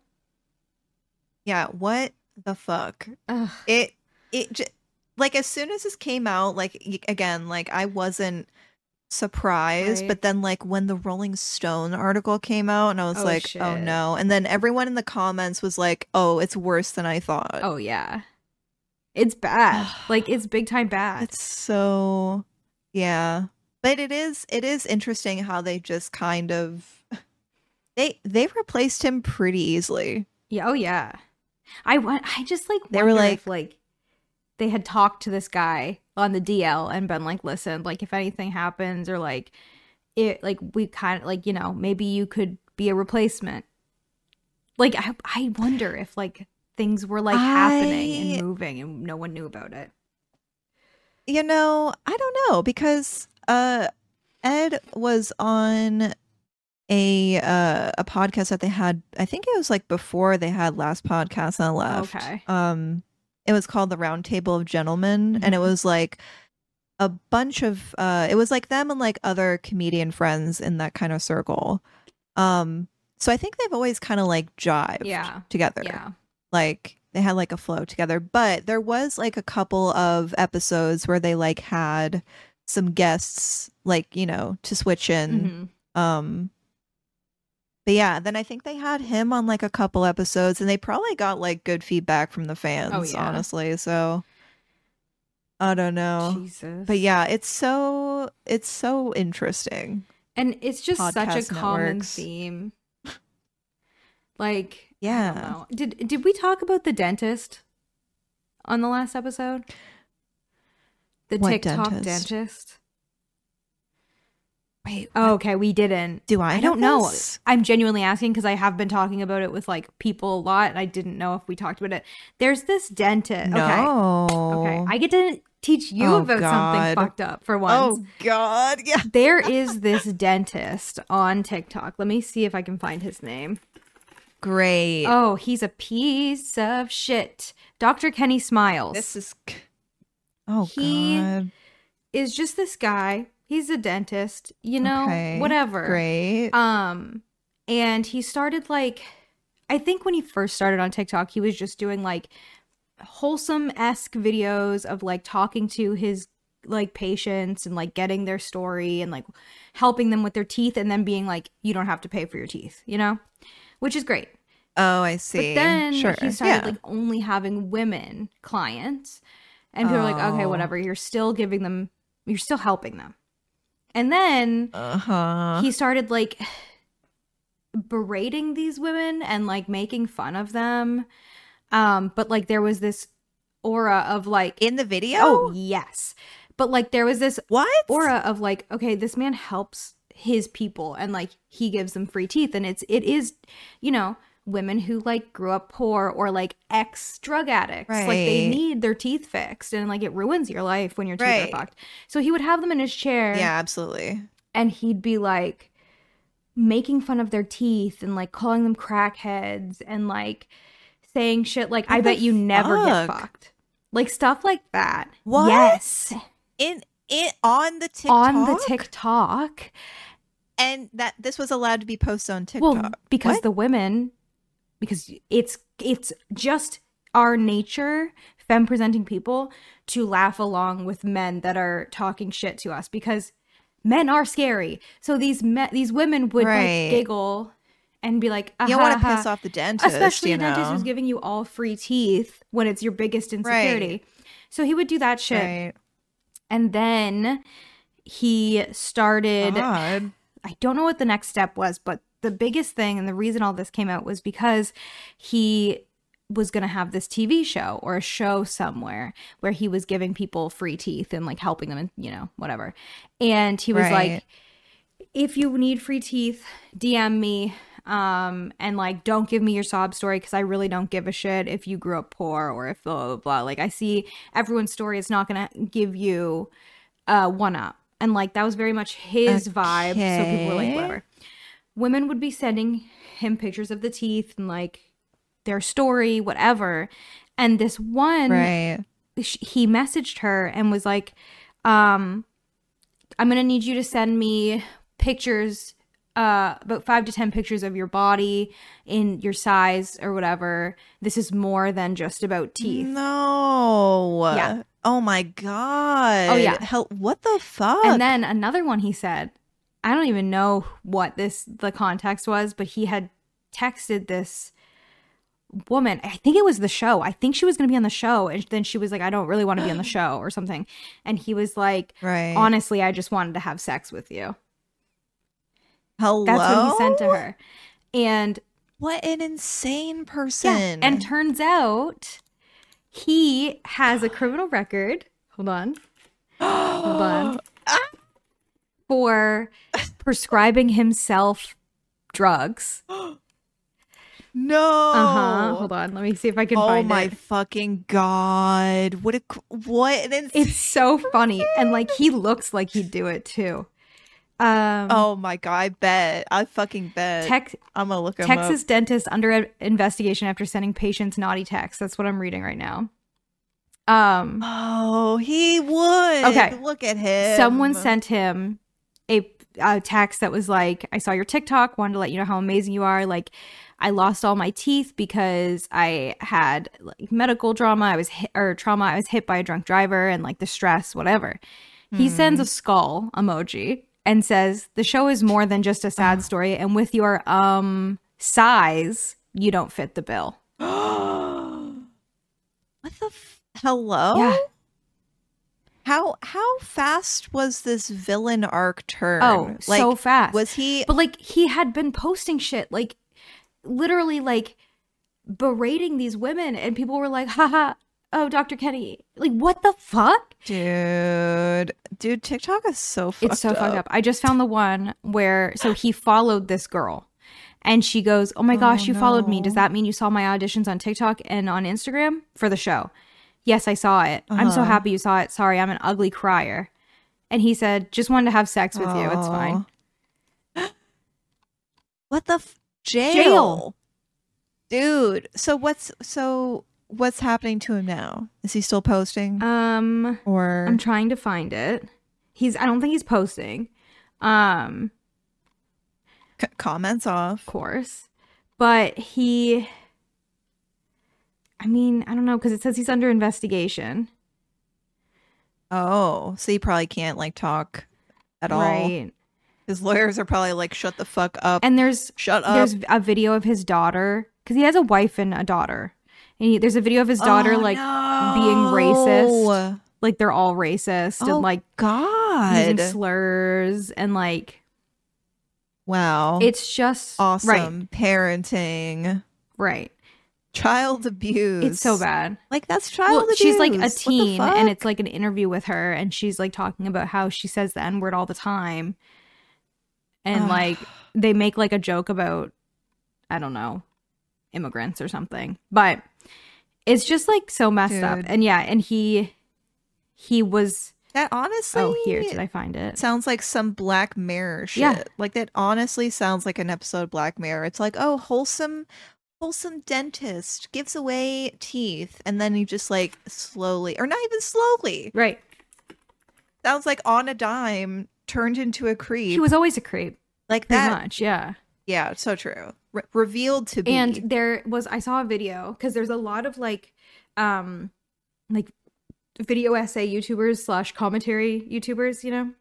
Yeah, what the fuck? Ugh. it it j- like as soon as this came out like again like i wasn't surprised Right. but then like when the rolling stone article came out and i was Oh, like oh no and then everyone in the comments was like oh it's worse than i thought oh yeah it's bad like it's big time bad it's so yeah but it is it is interesting how they just kind of they they replaced him pretty easily Yeah, oh yeah. I want I just like They were like- if like they had talked to this guy on the DL and been like, listen, like if anything happens or like it like we kind of like, you know, maybe you could be a replacement. Like I I wonder if like things were like happening and moving and no one knew about it. You know, I don't know because uh Ed was on a uh a podcast that they had I think it was like before they had last podcast and I left. Okay. Um it was called the Round Table of Gentlemen and it Mhm. was like a bunch of uh it was like them and like other comedian friends in that kind of circle. Um so I think they've always kind of like jived Yeah. together Yeah. Like they had like a flow together but there was like a couple of episodes where they like had some guests like you know to switch in Mhm. um but yeah then i think they had him on like a couple episodes and they probably got like good feedback from the fans Oh, yeah. honestly so i don't know Jesus. but yeah it's so it's so interesting And it's just such a podcast common theme. Like, Yeah. Did did we talk about the dentist on the last episode? The What TikTok dentist? dentist. Wait, Oh, okay, we didn't. do I? I don't know. I'm genuinely asking because I have been talking about it with like people a lot, and I didn't know if we talked about it. There's this dentist. Okay. No. Okay. I get to teach you Oh, about something fucked up for once. Oh God. Yeah. There is this dentist on TikTok. Let me see if I can find his name. Great. Oh, he's a piece of shit. Dr. Kenny Smiles This is. Oh He- God. is just this guy. He's a dentist, you know, Okay, whatever. Great. Um, and he started like, I think when he first started on TikTok, he was just doing like wholesome esque videos of like talking to his like patients and like getting their story and like helping them with their teeth and then being like, you don't have to pay for your teeth, you know, which is great. oh, I see. But then sure. he started yeah. like only having women clients, and people are like, okay, Oh. whatever. You're still giving them, you're still helping them. And then uh huh. he started like berating these women and like making fun of them. Um, but like there was this aura of like, In the video. oh yes, but like there was this what? aura of like okay this man helps his people and like he gives them free teeth and it's it is you know women who like grew up poor or like ex drug addicts like they need their teeth fixed and like it ruins your life when your teeth Right. are fucked so he would have them in his chair Yeah, absolutely. and he'd be like making fun of their teeth and like calling them crackheads and like saying shit like i bet you never get fucked like stuff like that What? yes In it on the TikTok. on the tiktok and that this was allowed to be posted on TikTok. Well, because What? the women, because it's it's just our nature, femme presenting people, to laugh along with men that are talking shit to us because men are scary. So these men, these women would Right. like giggle and be like, you don't want to "Ah, piss off the dentist, especially you a dentist who's giving you all free teeth when it's your biggest insecurity. So he would do that shit, Right. and then he started. God. I don't know what the next step was, but the biggest thing and the reason all this came out was because he was going to have this TV show or a show somewhere where he was giving people free teeth and like helping them and you know whatever. And he was Right. like if you need free teeth, DM me um and like don't give me your sob story cuz I really don't give a shit if you grew up poor or if blah blah blah. Like I see everyone's story is not going to give you uh one up. And like that was very much his vibe. So people were like whatever. Women would be sending him pictures of the teeth and like their story, whatever. And this one Right. sh- he messaged her and was like um i'm gonna need you to send me pictures uh about five to ten pictures of your body in your size or whatever this is more than just about teeth No. Yeah. Oh my god. Oh, yeah. Hell, what the fuck? and then another one he said i don't even know what this the context was but he had texted this woman i think it was the show i think she was going to be on the show and then she was like i don't really want to be on the show or something and he was like right. honestly i just wanted to have sex with you Hello. That's what he sent to her. And What an insane person. yeah, and turns out he has a criminal record. Hold on. Hold on. For prescribing himself drugs. no. Uh-huh. Hold on. Let me see if I can Oh find my fucking god! What a what an insane. It's so funny. And like he looks like he'd do it too. Um oh my god! I bet. I fucking bet. Tex- I'm gonna look Texas dentist under investigation after sending patients naughty texts. That's what I'm reading right now. Um. Oh, he would. Okay. Look at him. someone sent him a, a text that was like i saw your tiktok wanted to let you know how amazing you are like i lost all my teeth because i had like medical drama i was hit or trauma i was hit by a drunk driver and like the stress whatever he sends a skull emoji and says the show is more than just a sad story and with your um size you don't fit the bill what the? F- Hello. Yeah. How how fast was this villain arc turn? oh like, so fast Was he? But like he had been posting shit like literally like berating these women and people were like haha oh dr kenny. Like what the fuck? Dude, dude, TikTok is so fucked it's so up. fucked up. i just found the one where so he followed this girl. And she goes oh my gosh Oh, you followed me. Does that mean you saw my auditions on tiktok and on instagram for the show? Yes i saw it. I'm so Uh-huh. happy you saw it. Sorry i'm an ugly crier. And he said just wanted to have sex with you. It's fine. What the f- jail. Jail. Dude, so what's so what's happening to him now? Is he still posting um or I'm trying to find it. He's I don't think he's posting. Um, c- comments off? of course. But he I mean, I don't know cuz it says he's under investigation. Oh, so he probably can't like talk at all. Right. His lawyers are probably like, "Shut the fuck up! And there's Shut up!" there's a video of his daughter cuz he has a wife and a daughter. And he, there's a video of his daughter Oh, like no. being racist. like they're all racist Oh, and like God, using slurs and like wow, it's just awesome Right. parenting, Right. child abuse. It's so bad. Like that's child well, abuse. she's like a teen and it's like an interview with her and she's like talking about how she says the n-word all the time and Ugh. like they make like a joke about i don't know immigrants or something but it's just like so messed up and yeah and he he was that honestly. oh here did i find it sounds like some Black Mirror shit. Yeah. Like that honestly sounds like an episode of Black Mirror. It's like, oh, wholesome wholesome dentist gives away teeth and then he just like slowly or not even slowly. right Sounds like on a dime turned into a creep. he was always a creep like that. much yeah Yeah, so true. Re- revealed to be. And there was i saw a video because there's a lot of like um like video essay youtubers slash commentary youtubers you know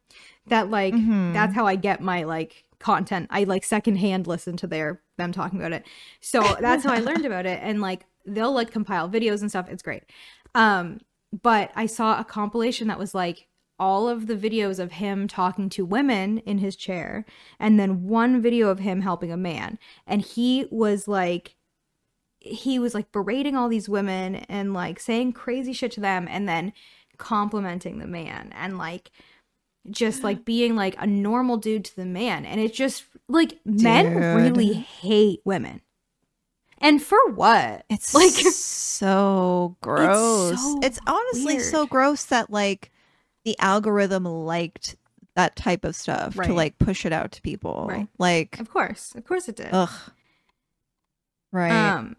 that like Mhm. that's how i get my like content. I like secondhand listen to their them talking about it. So that's how i learned about it. And like they'll like compile videos and stuff. It's great. Um but i saw a compilation that was like all of the videos of him talking to women in his chair and then one video of him helping a man. And he was like he was like berating all these women and like saying crazy shit to them and then complimenting the man and like just like being like a normal dude to the man. And it just like men really hate women. And for what? It's Like- so gross. so It's, honestly so gross that like the algorithm liked that type of stuff Right. to like push it out to people. Right. Like, of course of course it did ugh. Right. um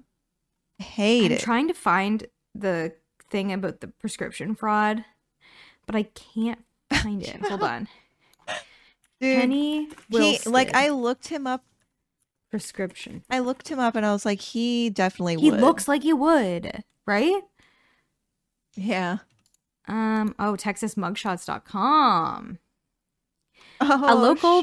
Hate i'm it. trying to find the thing about the prescription fraud but i can't find it hold on Dude, penny he, like I looked him up. prescription I looked him up and I was like, he definitely he would. looks like he would right Yeah. Um, oh, texasmugshots.com. Oh, a local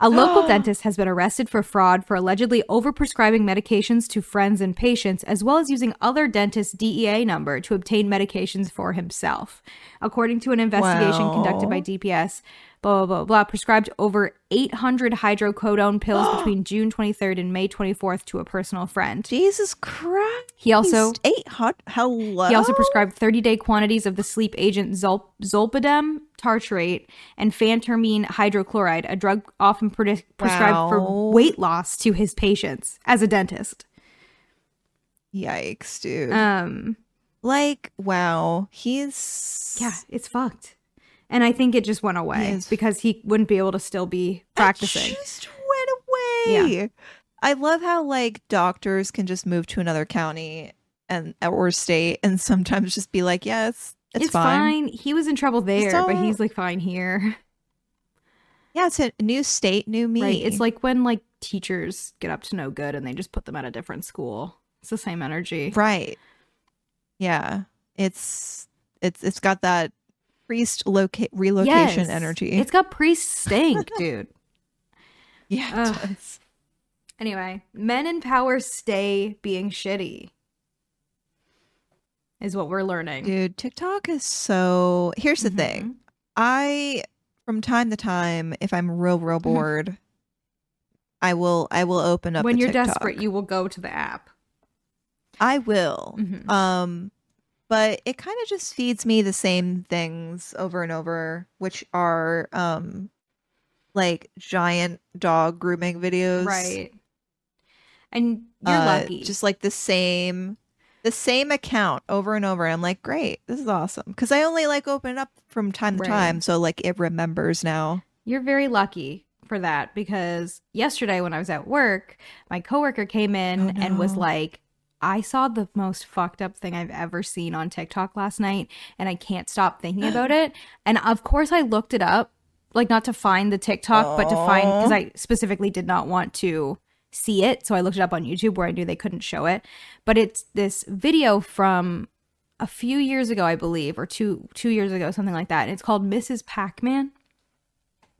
a local dentist has been arrested for fraud for allegedly overprescribing medications to friends and patients as well as using other dentists' DEA number to obtain medications for himself. According to an investigation conducted by DPS, blah blah blah blah prescribed over 800 hydrocodone pills between June 23rd and May 24th to a personal friend. Jesus Christ. He also eight hot. Hello. He also prescribed 30 day quantities of the sleep agent Zol- Zolpidem tartrate and phentermine hydrochloride, a drug often pre- prescribed for weight loss to his patients as a dentist. Yikes, dude. Um, like, wow. He's yeah, it's fucked. And I think it just went away is- because he wouldn't be able to still be It practicing. just went away. Yeah. I love how like doctors can just move to another county and or state and sometimes just be like, yeah, it's it's, It's, fine. fine. He was in trouble there, but he's like fine here. Yeah, it's a new state, new me. Right. It's like when like teachers get up to no good and they just put them at a different school. It's the same energy. right. Yeah, it's it's it's got that priest loca- relocation Yes. energy. It's got priest stink, dude. yeah. Anyway, men in power stay being shitty. Is what we're learning. dude. TikTok is so. Here's the thing. Mhm. I from time to time, if I'm real, real Mm-hmm. bored, I will I will open up when you're TikTok. desperate, you will go to the app. I will. Mhm. Um but it kind of just feeds me the same things over and over, which are um like giant dog grooming videos. Right. And you're Uh, lucky. Just like the same the same account over and over. And I'm like, great, this is awesome. Because I only like open it up from time to Right. time. So like it remembers now. You're very lucky for that because yesterday when I was at work, my coworker came in Oh, and was like, I saw the most fucked up thing I've ever seen on TikTok last night and I can't stop thinking about it. And of course I looked it up, like not to find the TikTok, but to find because I specifically did not want to see it. So I looked it up on YouTube where I knew they couldn't show it. But it's this video from a few years ago, I believe, or two two years ago, something like that. And it's called Mrs. Pac-Man.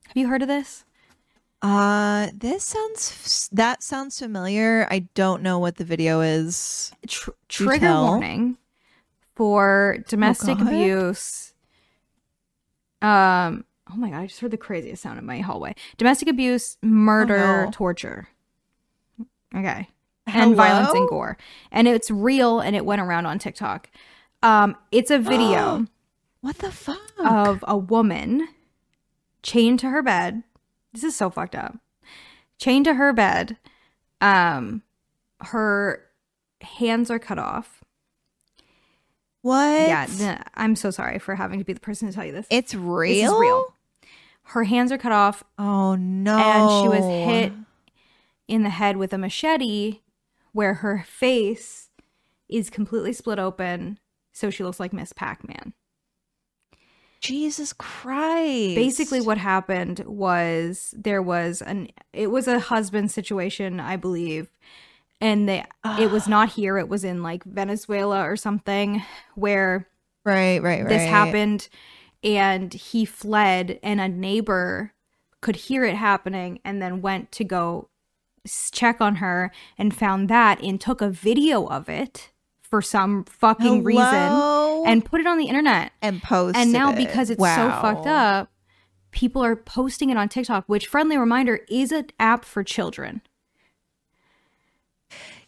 Have you heard of this? Uh this sounds that sounds familiar. I don't know what the video is. Tr- trigger warning for domestic God. abuse. Um. Oh my god! I just heard the craziest sound in my hallway. Domestic abuse, murder, Oh, no. torture. Okay, and violence and gore, and it's real, and it went around on TikTok. Um, it's a video What the fuck? of a woman chained to her bed. This is so fucked up. Chained to her bed. Um her hands are cut off. what? Yeah, th- I'm so sorry for having to be the person to tell you this. It's real. This is real. Her hands are cut off Oh no. and she was hit in the head with a machete where her face is completely split open so she looks like Miss Pac-Man. Jesus Christ. basically what happened was there was an it was a husband situation i believe and they it was not ah. here it was in like venezuela or something where Right, right, right. this happened and he fled and a neighbor could hear it happening and then went to go check on her and found that and took a video of it for some fucking reason And put it on the internet. And post and now because it's so fucked up people are posting it on tiktok which friendly reminder is an app for children.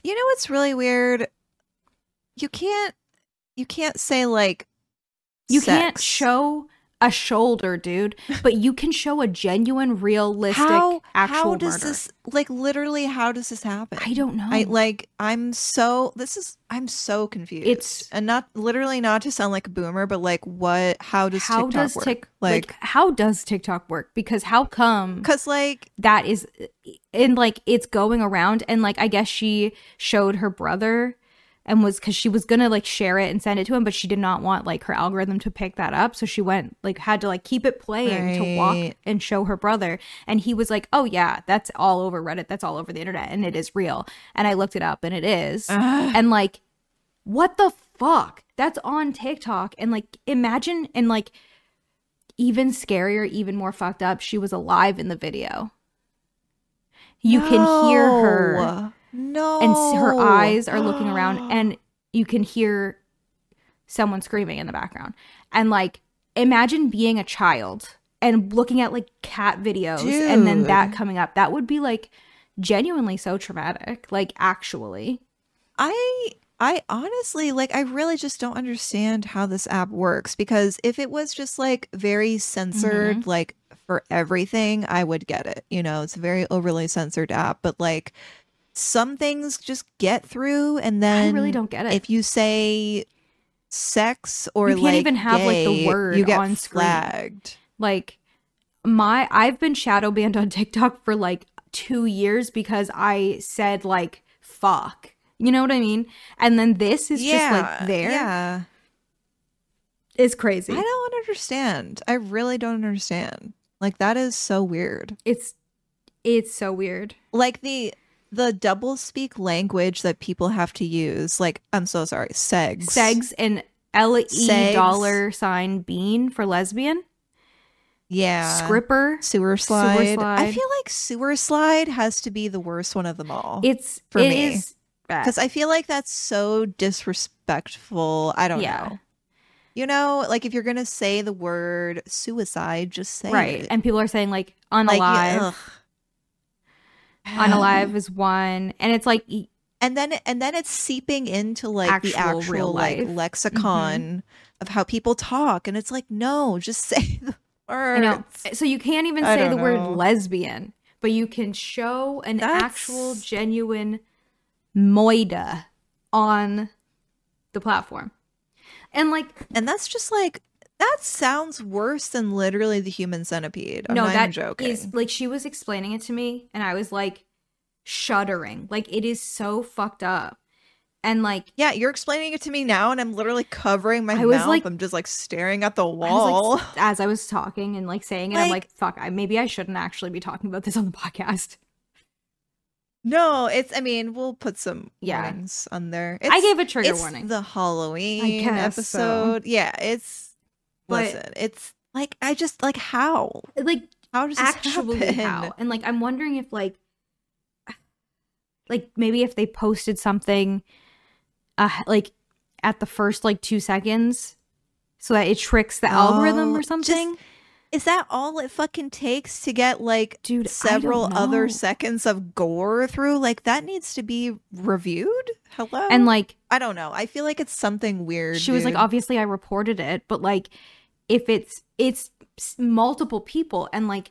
You know what's really weird? You can't you can't say like you can't show a shoulder dude but you can show a genuine realistic how actual how does murder this like literally how does this happen? i don't know I like I'm so this is I'm so confused. It's- and not literally not to sound like a boomer, but like what how does how TikTok does work? tik like, how does tiktok work because how come Cause like that is and like it's going around and like i guess she showed her brother and was because she was gonna like share it and send it to him but she did not want like her algorithm to pick that up. So she went like had to like keep it playing to walk and show her brother. And he was like oh yeah that's all over reddit. That's all over the internet and it is real. And i looked it up and it is. And like what the fuck? That's on tiktok. And like imagine and like even scarier even more fucked up she was alive in the video. You can hear her No. and her eyes are looking around and you can hear someone screaming in the background and like imagine being a child and looking at like cat videos and then that coming up that would be like genuinely so traumatic like actually I I honestly like I really just don't understand how this app works because if it was just like very censored Mm-hmm. like for everything, I would get it. You know, it's a very overly censored app, but like some things just get through and then i really don't get it if you say sex or like You can't like even have, like, the word you get on screen. flagged. like my i've been shadow banned on tiktok for like two years because i said like fuck you know what i mean and then this is just like there Yeah. it's crazy I don't understand. I really don't understand. Like that is so weird. it's it's so weird Like the the double speak language that people have to use. Like I'm so sorry, segs. segs and l-e dollar sign bean for lesbian Yeah. scripper Sewer slide. I slide. feel like sewer slide has to be the worst one of them all. it's For it me. Because I feel like that's so disrespectful. I don't Yeah. know. You know, like if you're gonna say the word suicide, just say right it. and people are saying like Like, unalive ugh. Unalive is one, and it's like and then and then it's seeping into like the Actual actual real like life. Mm-hmm. lexicon of how people talk and it's like no just say the words you know, so you can't even I say the don't word lesbian, but you can show an That's- actual genuine moida on the platform, and like and that's just like that sounds worse than literally the human centipede I'm no, not that joking is like she was explaining it to me, and I was like shuddering. Like it is so fucked up, and like yeah you're explaining it to me now and i'm literally covering my I was mouth like- i'm just like staring at the I wall like, as I was talking and like saying it, I'm Like- like, fuck, I, maybe I shouldn't actually be talking about this on the podcast. no it's i mean we'll put some Yeah. warnings on there I gave a trigger it's warning. the halloween guess so. episode yeah it's But- listen it's like i just like how like how does this actually happen? how and like i'm wondering if like like maybe if they posted something uh like at the first like two seconds so that it tricks the algorithm Oh, or just- something Is that all it fucking takes to get like Dude, several other seconds of gore through? Like that needs to be reviewed. Hello. and like I don't know. I feel like it's something weird. she was like obviously i reported it but like if it's it's multiple people and like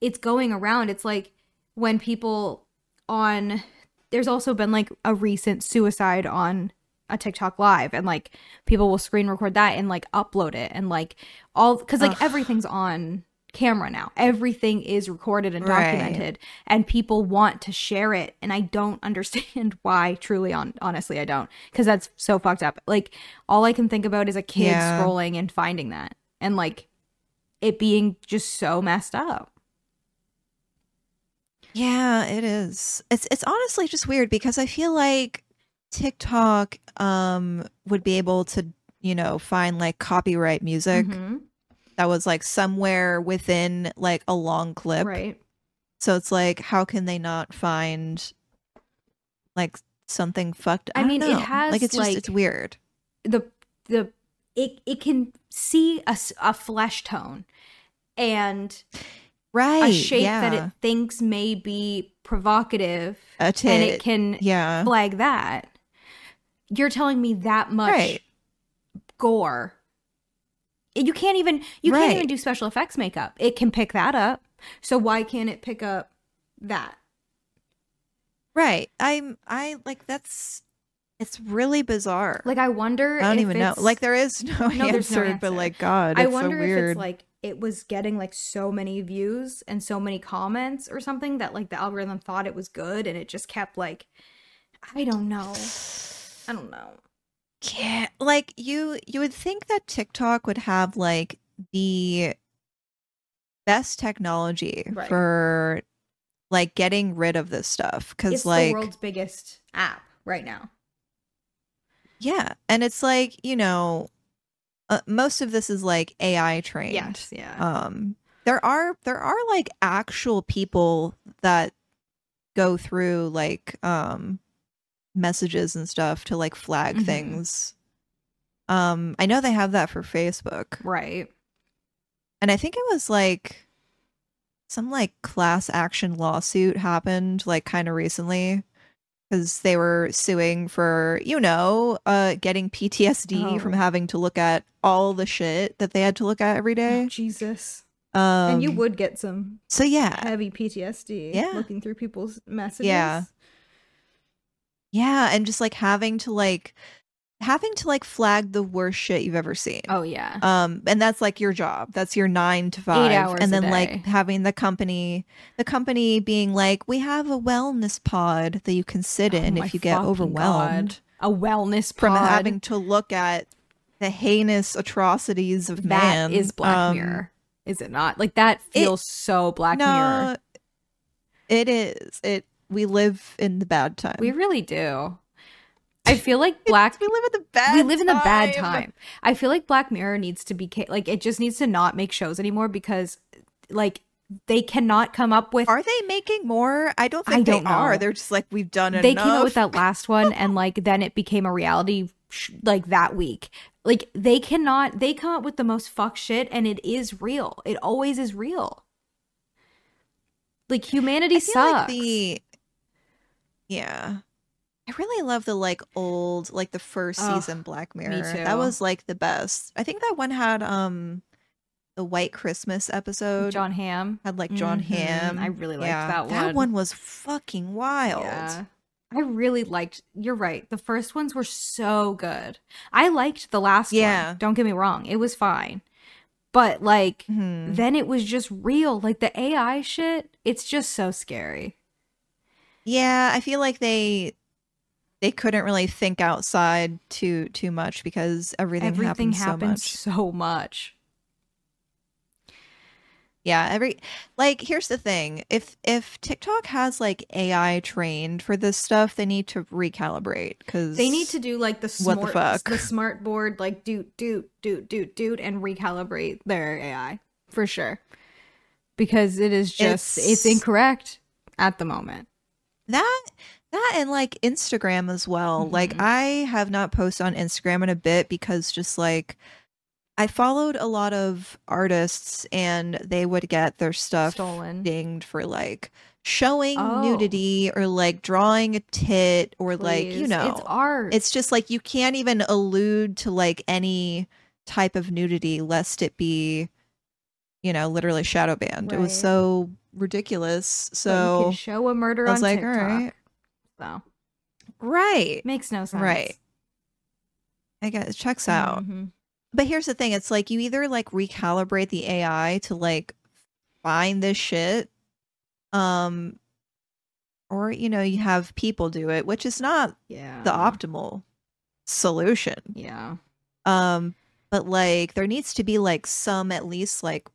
it's going around it's like when people on there's also been like a recent suicide on a TikTok live and like people will screen record that and like upload it and like all cuz like Ugh. everything's on camera now. Everything is recorded and Right. documented and people want to share it and I don't understand why truly on honestly I don't cuz that's so fucked up. Like all I can think about is a kid Yeah. scrolling and finding that and like it being just so messed up. Yeah, it is. It's it's honestly just weird because I feel like TikTok um would be able to, you know, find like copyright music Mhm. that was like somewhere within like a long clip. Right. So it's like how can they not find like something fucked up? I don't mean, it has, like it's just like- it's weird. the the it it can see a flesh tone and Right. a shape yeah. that it thinks may be provocative a and it can yeah. flag that you're telling me that much Right. gore you can't even you can't even do special effects makeup it can pick that up so why can't it pick up that Right. I'm I like that's it's really bizarre. like i wonder I don't even know. Like there is no, No, there's no answer, but like God, I wonder so if it's like it was getting like so many views and so many comments or something that like the algorithm thought it was good and it just kept like I don't know. I don't know. Yeah, like you you would think that TikTok would have like the best technology Right. for like getting rid of this stuff cuz like the world's biggest app right now. Yeah, and it's like, you know, uh, most of this is like AI trained. yeah. um there are there are like actual people that go through like um messages and stuff to like flag Mhm. things um i know they have that for facebook right. and i think it was like some like class action lawsuit happened like kind of recently because they were suing for you know uh getting ptsd from Oh. having to look at all the shit that they had to look at every day Oh, Jesus. um and you would get some so yeah heavy PTSD Yeah. looking through people's messages. Yeah. Yeah, and just like having to like having to like flag the worst shit you've ever seen. Oh yeah. Um and that's like your job. That's your 9 to 5 hours and then like having the company the company being like we have a wellness pod that you can sit Oh in my if you get overwhelmed God. A wellness from pod. having to look at the heinous atrocities of That man. is Black Um, Mirror, is it not? Like that feels so Black no, Mirror. It is. It we live in the bad time. We really do. I feel like Black. we live in the bad we live in the bad time. I feel like Black Mirror needs to be like it just needs to not make shows anymore because like they cannot come up with. Are they making more? I don't I think don't they are. know. They're just like we've done they enough. came out with that last one and like then it became a reality sh- like that week. Like they cannot. They come up with the most fuck shit and it is real. It always is real. Like humanity I feel sucks. like the Yeah. I really love the like old like the first Ugh, season Black Mirror. too. That was like the best. I think that one had um the White Christmas episode. Jon Hamm. had like Jon Mhm. Hamm. I really liked Yeah, that one. That one was fucking wild. Yeah. I really liked you're right. The first ones were so good. I liked the last Yeah. one. Don't get me wrong. It was fine. But like Mhm. then it was just real. Like the AI shit, it's just so scary. Yeah, I feel like they they couldn't really think outside too too much because everything, Everything happens, happens so much. so much. Yeah, every like here's the thing. If if TikTok has like AI trained for this stuff, they need to recalibrate cuz They need to do like the What the smart fuck? the smart board like doot doot doot doot doot and recalibrate their AI for sure. Because it is just it's, It's- incorrect at the moment. that that and like Instagram as well. Like Mhm. I have not posted on Instagram in a bit because just like I followed a lot of artists and they would get their stuff Stolen. dinged for like showing Oh. nudity or like drawing a tit or like you know it's art. it's just like you can't even allude to like any type of nudity lest it be you know literally shadow banned it was so ridiculous so can show a murder I was on like, TikTok. all right. So right makes no sense. right i guess it checks out Mhm. but here's the thing it's like you either like recalibrate the ai to like find this shit um or you know you have people do it which is not Yeah. the optimal solution Yeah. Um, but like there needs to be like some at least like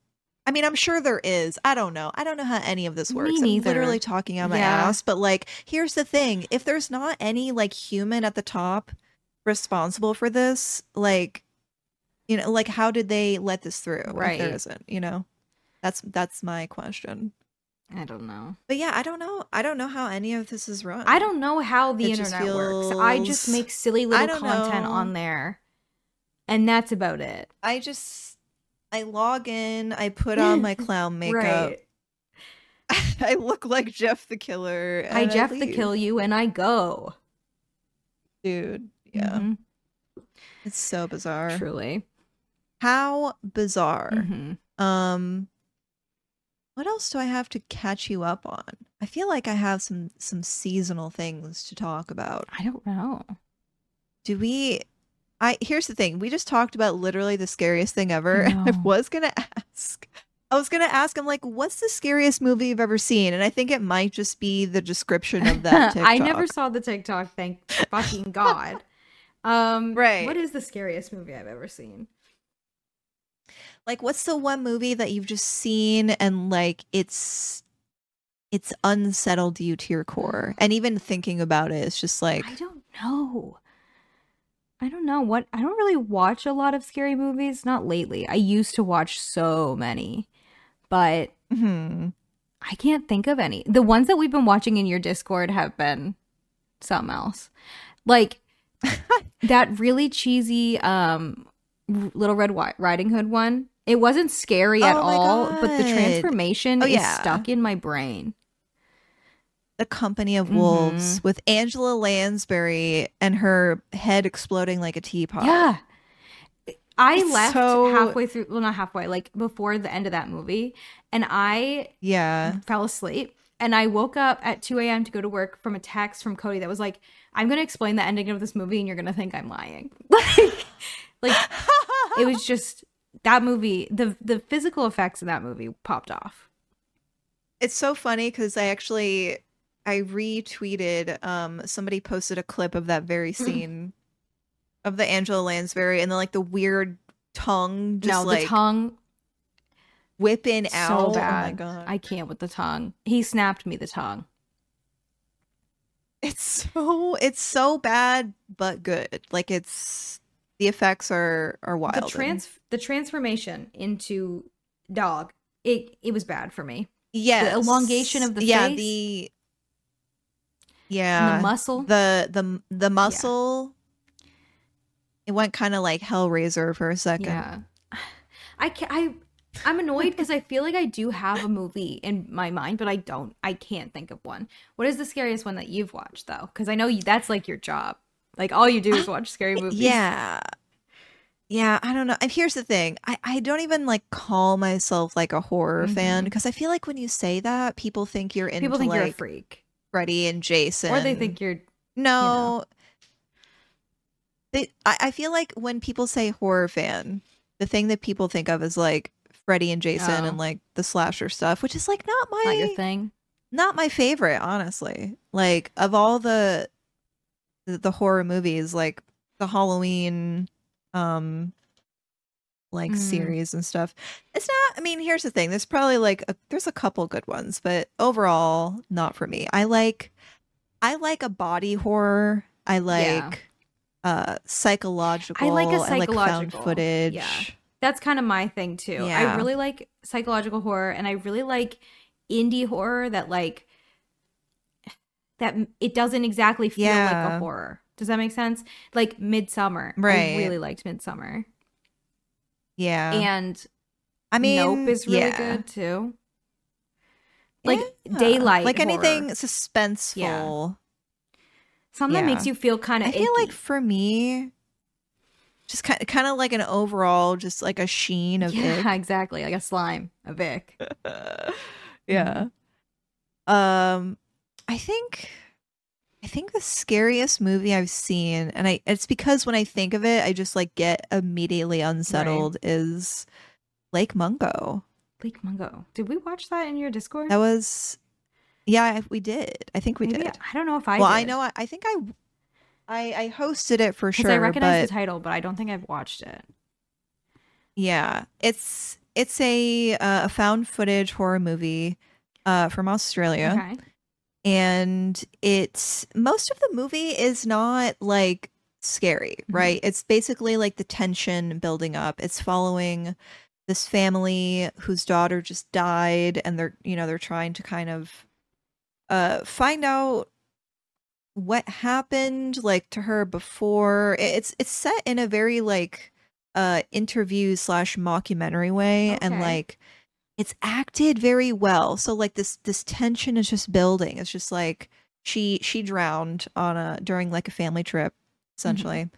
I mean, I'm sure there is. I don't know. I don't know how any of this works. I'm literally talking out my Yeah. ass. But like, here's the thing: if there's not any like human at the top responsible for this, like, you know, like how did they let this through? If Right. there isn't, you know, that's that's my question. I don't know. But yeah, I don't know. I don't know how any of this is run. I don't know how the It internet works. I just make silly little content know. on there. And that's about it. I just I log in. I put on my clown makeup. Right. I look like Jeff the Killer. I Jeff the kill you and I go. dude. Yeah, Mhm. it's so bizarre. Truly. How bizarre. Mhm. Um, what else do I have to catch you up on? I feel like I have some some seasonal things to talk about. I don't know. Do we? I here's the thing. We just talked about literally the scariest thing ever. I I was gonna ask. I was gonna ask I'm like, "What's the scariest movie you've ever seen?" And I think it might just be the description of that. TikTok. I never saw the TikTok, thank fucking God. Um Right. what is the scariest movie I've ever seen? like what's the one movie that you've just seen and like it's it's unsettled you to your core and even thinking about it it's just like I don't know. I don't know what I don't really watch a lot of scary movies, not lately. I used to watch so many. But hmm I can't think of any. The ones that we've been watching in your Discord have been something else. Like that really cheesy um Little Red Riding Hood one. It wasn't scary at Oh all, but the transformation Oh, is stuck in my brain. The company of wolves mm-hmm. with angela lansbury and her head exploding like a teapot Yeah. I It's left so- halfway through, well, not halfway, like before the end of that movie, and I yeah fell asleep. And I woke up at 2 a.m. to go to work from a text from Cody that was like, I'm going to explain the ending of this movie and you're going to think I'm lying. like, like it was just that movie, the, the physical effects in that movie popped off. it's so funny because i actually i retweeted um somebody posted a clip of that very scene of the angela lansbury and then like the weird tongue just no, like the tongue, whipping out so oh my god I can't with the tongue. He snapped me the tongue. it's so it's so bad but good like it's the effects are are wild the trans the transformation into dog it it was bad for me Yeah. The elongation of the yeah face. the and yeah the muscle the the the muscle it went kind of like hellraiser for a second yeah i can i I'm annoyed because I feel like I do have a movie in my mind, but I don't. I can't think of one. What is the scariest one that you've watched though? Because I know you, that's like your job. Like all you do is watch scary movies. Yeah. Yeah, I don't know. And here's the thing. I, I don't even like call myself like a horror fan Mhm. because I feel like when you say that, people think you're into People think you're a freak, Freddy and Jason. or they think you're. No. They, I, I feel like when people say horror fan, the thing that people think of is like Freddy and Jason Oh. and like the slasher stuff, which is like not my Not your thing. not my favorite, honestly. Like of all the the, the horror movies, like the Halloween um like Mm. series and stuff. It's not I mean, here's the thing. There's probably like a, there's a couple good ones, but overall not for me. I like I like a body horror. I like Yeah. uh psychological. I like a I like found psychological, footage. yeah. That's kind of my thing too. I really like psychological horror, and I really like indie horror that like that it doesn't exactly feel like a horror. Does that make sense? Like Midsommar, I Right. really liked Midsommar, Yeah. and I mean Nope is really yeah. good too. Like Yeah. daylight, like anything horror. suspenseful. something that makes you feel kind of. I feel like for me, just kind of, kind of like an overall, just like a sheen of yeah, exactly, like a slime, a Vic. ick. yeah. Um, I think, I think the scariest movie I've seen, and I it's because when I think of it, I just like get immediately unsettled. Is Lake Mungo. Lake Mungo. Did we watch that in your Discord? That was, yeah, we did. I think we Maybe- did. I don't know if I. well, I know. I, I think I, I, I hosted it for sure. I recognize but the title, but I don't think I've watched it. Yeah, it's it's a uh, a found footage horror movie uh, from Australia, Okay. And it's most of the movie is not like scary, Mhm. right? It's basically like the tension building up. It's following this family whose daughter just died, and they're you know they're trying to kind of uh find out what happened like to her before it's it's set in a very like uh interview slash mockumentary way and like it's acted very well. So like this this tension is just building. It's just like she she drowned on a during like a family trip essentially.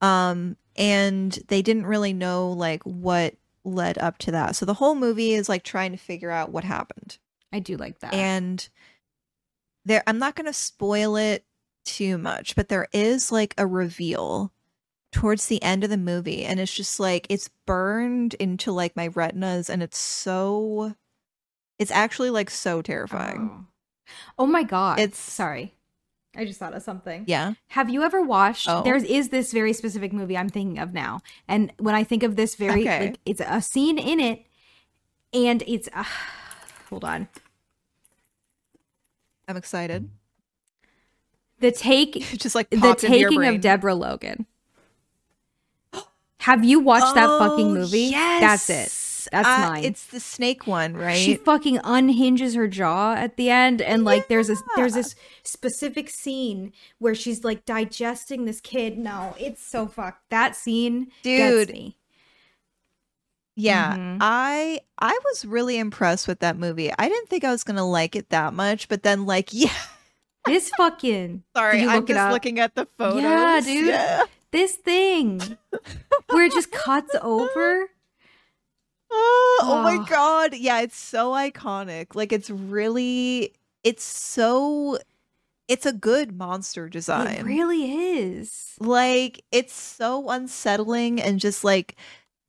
Um and they didn't really know like what led up to that. So the whole movie is like trying to figure out what happened. I do like that. and there i'm not going to spoil it too much but there is like a reveal towards the end of the movie and it's just like it's burned into like my retinas and it's so it's actually like so terrifying Oh. Oh my god. It's- sorry. I just thought of something. yeah Have you ever watched Oh. there is this very specific movie I'm thinking of now. And when I think of this very Okay. like it's a scene in it and it's uh, hold on. i'm excited The take just like the popped into your taking of Deborah Logan. Have you watched that fucking Oh, movie? That's it. That's Uh, mine. it's the snake one right She fucking unhinges her jaw at the end, and like there's a there's this specific scene where she's like digesting this kid. No, it's so fucked. That scene Dude. gets me. Yeah, Mhm. I I was really impressed with that movie. I didn't think I was gonna like it that much, but then like, yeah, This fucking sorry, I'm just looking at the photos. Yeah, dude. Yeah. This thing where it just cuts over. Oh, oh my Oh. god, yeah, it's so iconic. Like it's really, it's so, it's a good monster design. It really is. like it's so unsettling and just like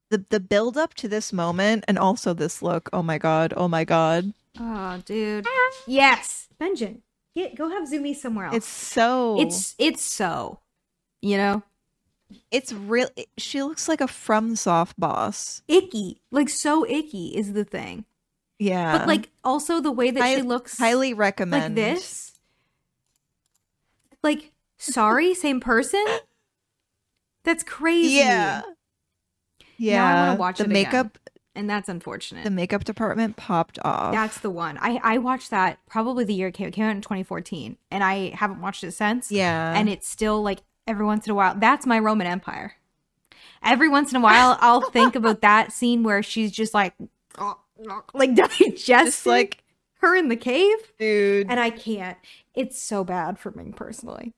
the the build up to this moment and also this look. Oh my god, oh my god, Oh, dude. Yes, Benjamin, get go have Zoomy somewhere else. it's so it's it's so, you know, It's real. She looks like a FromSoft boss. icky. Like so icky is the thing. Yeah, but like also the way that Hi- she looks highly like recommend this. Like sorry, same person. That's crazy. Yeah, yeah. I wanna watch the it again. makeup. and that's unfortunate. The makeup department popped off. That's the one. I I watched that probably the year it came, it came out in 2014, and I haven't watched it since. yeah, and it's still like every once in a while. That's my Roman Empire. Every once in a while, I'll think about that scene where she's just like like digesting Just like, her in the cave. dude. And I can't. It's so bad for me personally.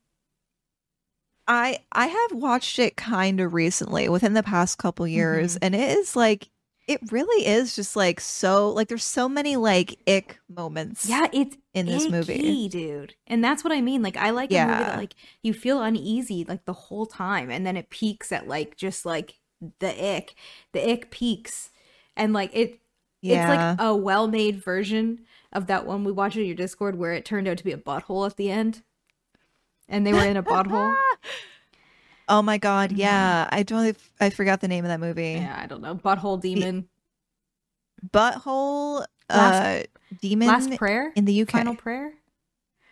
I I have watched it kind of recently within the past couple years Mhm. and it is like it really is just like so like there's so many like ick moments Yeah, it's in this movie. dude. And that's what I mean. Like I like a movie Yeah. that like you feel uneasy like the whole time and then it peaks at like just like the ick. The ick peaks. And like it Yeah. it's like a well-made version of that one we watched in your Discord where it turned out to be a butthole at the end. And they were in a butthole. oh my god, Mhm. yeah. I don't I forgot the name of that movie. yeah, I don't know. Butthole demon. Butthole Last- uh demon Last prayer? in the UK. Final prayer?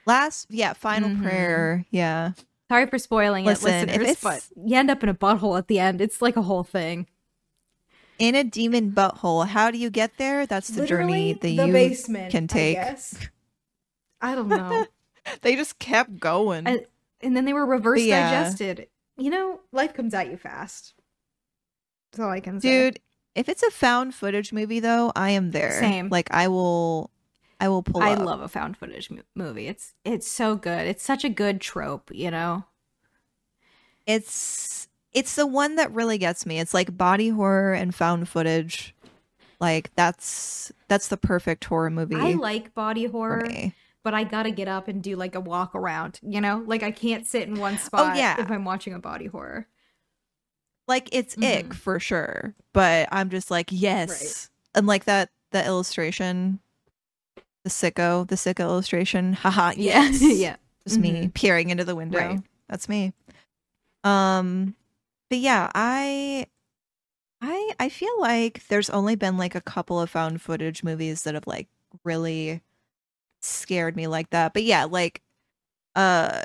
Last yeah, final Mhm. prayer. Yeah. Sorry for spoiling Listen, it, if listeners, but it's- you end up in a butthole at the end. It's like a whole thing. In a demon butthole. How do you get there? That's the journey that the you basement can take. I, guess. I don't know. They just kept going. I- and then they were reverse yeah. digested. You know, life comes at you fast. That's all I can say. Dude, if it's a found footage movie though, I am there. Same. Like I will I will pull I up. love a found footage mo- movie. It's it's so good. It's such a good trope, you know. it's it's the one that really gets me. It's like body horror and found footage. Like that's that's the perfect horror movie I like body horror. But I got to get up and do like a walk around, you know? Like I can't sit in one spot Oh, yeah. if I'm watching a body horror. Like it's ick Mhm. for sure, but I'm just like yes. And like that the illustration the sicko, the sicko illustration. Haha, yes. Yeah. just me peering into the window. Right. That's me. Um but yeah, I I I feel like there's only been like a couple of found footage movies that have like really scared me like that. But yeah, like uh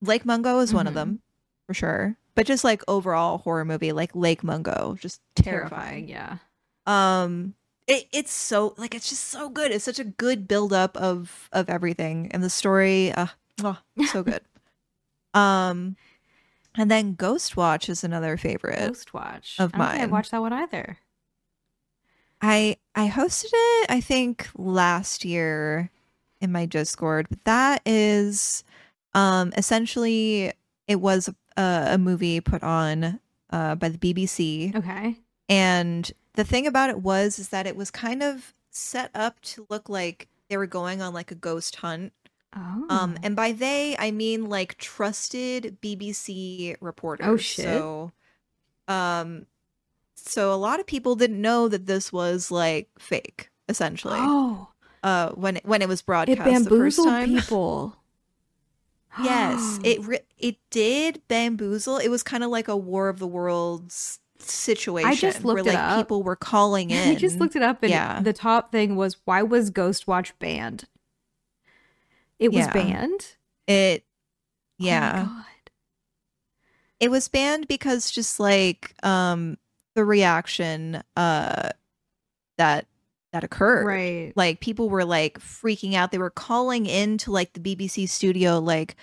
Lake Mungo is one of Mhm. them for sure. But just like overall horror movie like Lake Mungo, just terrifying. Terrifying, yeah. Um it, it's so like it's just so good. It's such a good build up of of everything and the story uh mwah, so good. um and then Ghostwatch is another favorite. Ghostwatch. of think I watched that one either. I I hosted it I think last year in my Discord, but that is um essentially it was a, a movie put on uh by the BBC Okay. And the thing about it was is that it was kind of set up to look like they were going on like a ghost hunt. Oh. Um and by they I mean like trusted BBC reporters. Oh, shit. So um so a lot of people didn't know that this was like fake essentially. oh, Uh when it, when it was it broadcast the first bamboozled time. people. Yes, it re- it did bamboozle. It was kind of like a War of the Worlds situation where looked it like up. people were calling in. I just looked it up, and Yeah. the top thing was why was Ghostwatch banned? It was Yeah. banned. It Oh yeah. God. it was banned because just like um the reaction uh that that occurred. Right. Like people were like freaking out. They were calling into like the BBC studio like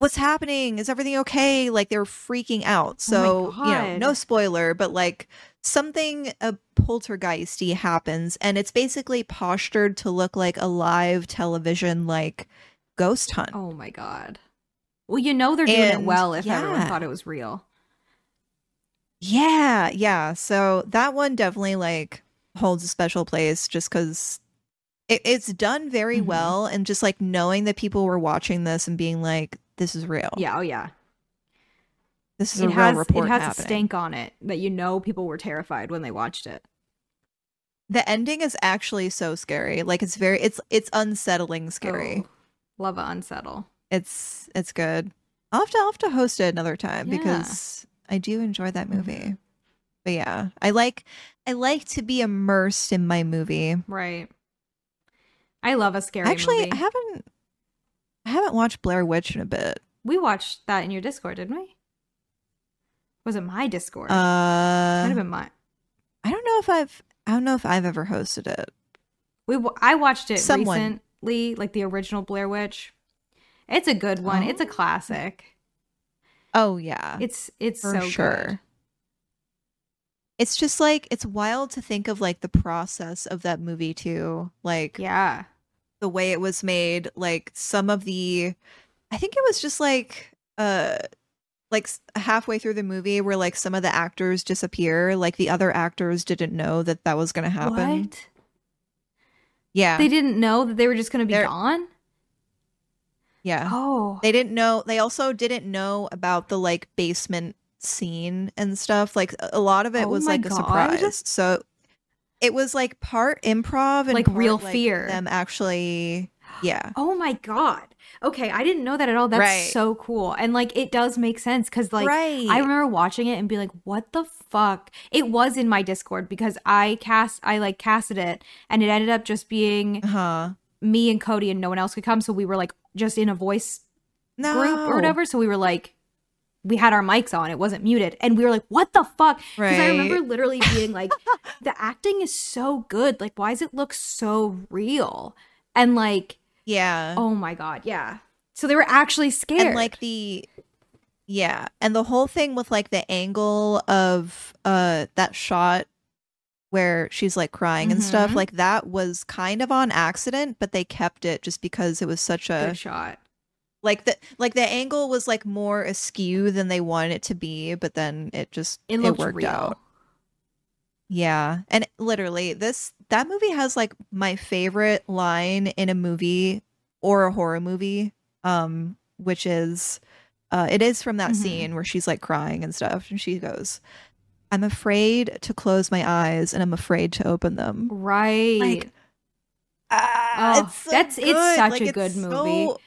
what's happening? Is everything okay? Like they were freaking out. So, you know, no spoiler, but like something a poltergeisty happens and it's basically postured to look like a live television like ghost hunt. Oh my god. Well, you know they're doing it well if everyone thought it was real. Yeah, yeah. So that one definitely like holds a special place just because it, it's done very Mhm. well, and just like knowing that people were watching this and being like, "This is real. Yeah. Oh yeah. this is It a real has report it has happening." a stank on it that you know people were terrified when they watched it. The ending is actually so scary. Like it's very, it's it's unsettling scary. Oh, love a unsettle. It's it's good. I'll have to I'll have to host it another time Yeah. because I do enjoy that movie. Mhm. But yeah, I like I like to be immersed in my movie. Right. I love a scary Actually, movie. I haven't I haven't watched Blair Witch in a bit. we watched that in your Discord, didn't we? Was it my Discord? Uh Might have been mine. I don't know if I've I don't know if I've ever hosted it. We I watched it Someone. recently, like the original Blair Witch. It's a good one. It's a Oh. classic. Oh yeah. It's it's for so sure. good. it's just like it's wild to think of like the process of that movie too. Like Yeah. the way it was made, like some of the I think it was just like uh like halfway through the movie where like some of the actors disappear, like the other actors didn't know that that was going to happen. What? Yeah. They didn't know that they were just going to be They're- gone? Yeah. Oh. They didn't know. They also didn't know about the like basement scene and stuff. Like a- lot of it Oh was like a surprise. So it was like part improv and Like part, real fear. Them actually, yeah, Oh my god. Okay, I didn't know that at all. That's Right. so cool. And like it does make sense cuz like right. I remember watching it and be like, "What the fuck?" It was in my Discord because I cast I like casted it and it ended up just being huh? me and Cody and no one else could come, so we were like just in a voice No. group or whatever. So we were like, we had our mics on, it wasn't muted, and we were like, "What the fuck?" Because I remember literally being like, "The acting is so good. Like, why does it look so real?" And like, Yeah. oh my god, yeah. So they were actually scared. and like the yeah and the whole thing with like the angle of uh that shot where she's like crying and stuff Mhm. like that was kind of on accident but they kept it just because it was such a good shot. like the like the angle was like more askew than they wanted it to be but then it just It it, worked real. out yeah and literally this that movie has like my favorite line in a movie or a horror movie um which is uh it is from that Mhm. scene where she's like crying and stuff and she goes i'm afraid to close my eyes and i'm afraid to open them Right. Like, ah, Oh, it's so that's- it's such Like, a it's good movie. so-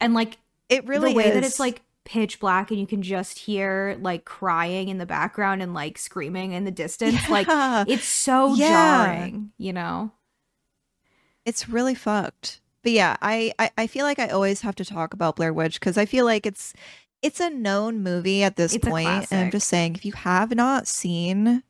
and like it really the way that it's like pitch black and you can just hear like crying in the background and like screaming in the distance like it's so Yeah. jarring you know it's really fucked but yeah I, I i feel like i always have to talk about blair witch because i feel like it's it's a known movie at this point, and i'm just saying if you have not seen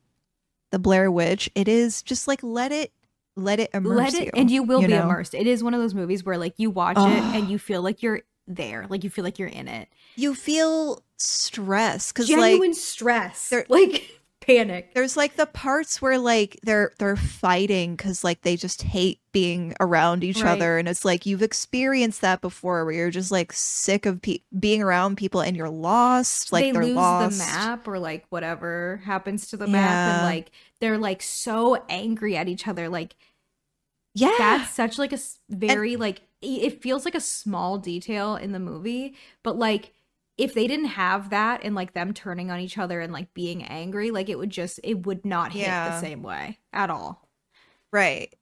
the blair witch it is just like let it let it immerse let it you and you will you be know? immersed. It is one of those movies where like you watch it and you feel like you're there like you feel like you're in it. You feel stress because like genuine stress like panic. There's like the parts where like they're they're fighting because like they just hate being around each Right. other and it's like you've experienced that before where you're just like sick of pe- being around people and you're lost like they are lose lost. the map or like whatever happens to the map and like they're like so angry at each other like yeah. that's such like a very like it feels like a small detail in the movie but like if they didn't have that and like them turning on each other and like being angry like it would just it would not hit the same way at all. Right.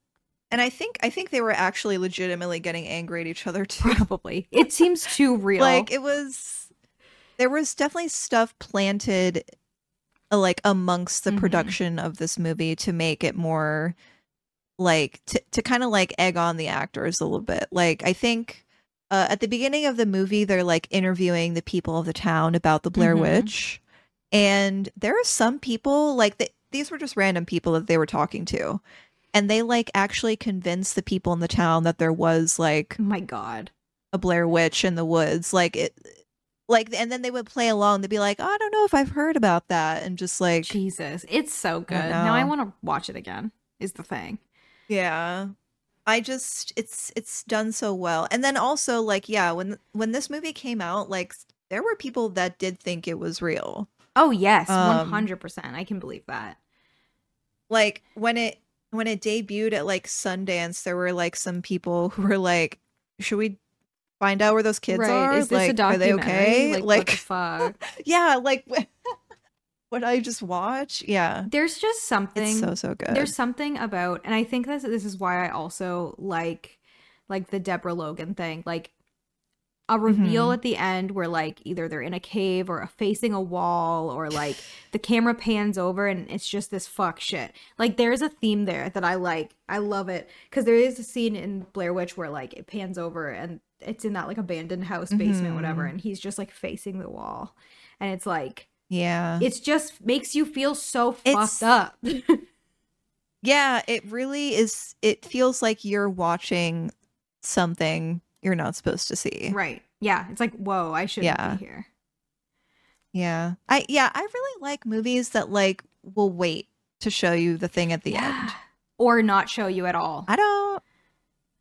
And i think i think they were actually legitimately getting angry at each other too. Probably. It seems too real. Like it was there was definitely stuff planted uh, like amongst the Mhm. production of this movie to make it more like to, to kind of like egg on the actors a little bit. Like i think uh, at the beginning of the movie they're like interviewing the people of the town about the blair Mhm. witch and there are some people like th- these were just random people that they were talking to and they like actually convinced the people in the town that there was like oh my god a Blair Witch in the woods. Like it like and then they would play along. They'd be like, oh, I don't know if I've heard about that. And just like jesus it's so good now i want to watch it again is the thing Yeah. I just it's it's done so well. And then also like, yeah, when when this movie came out, like there were people that did think it was real. oh yes Um, 100% i can believe that Like when it when it debuted at like Sundance, there were like some people who were like, Should we find out where those kids right are? is this like, a are they documentary okay? like, Like, fuck yeah, like what I just watch. Yeah. there's just something It's so so good. There's something about, and I think this this is why I also like like the Deborah Logan thing, like a reveal Mhm. at the end where like either they're in a cave or facing a wall or like the camera pans over and it's just this fuck shit. Like there's a theme there that I like. I love it because there is a scene in Blair Witch where like it pans over and it's in that like abandoned house basement, whatever, Mhm. and he's just like facing the wall, and it's like yeah. it's just makes you feel so It's- fucked up. Yeah, it really is. It feels like you're watching something you're not supposed to see. Right. Yeah. It's like, whoa, I shouldn't Yeah. be here. Yeah. I yeah, I really like movies that like will wait to show you the thing at the Yeah. end. Or not show you at all. I don't.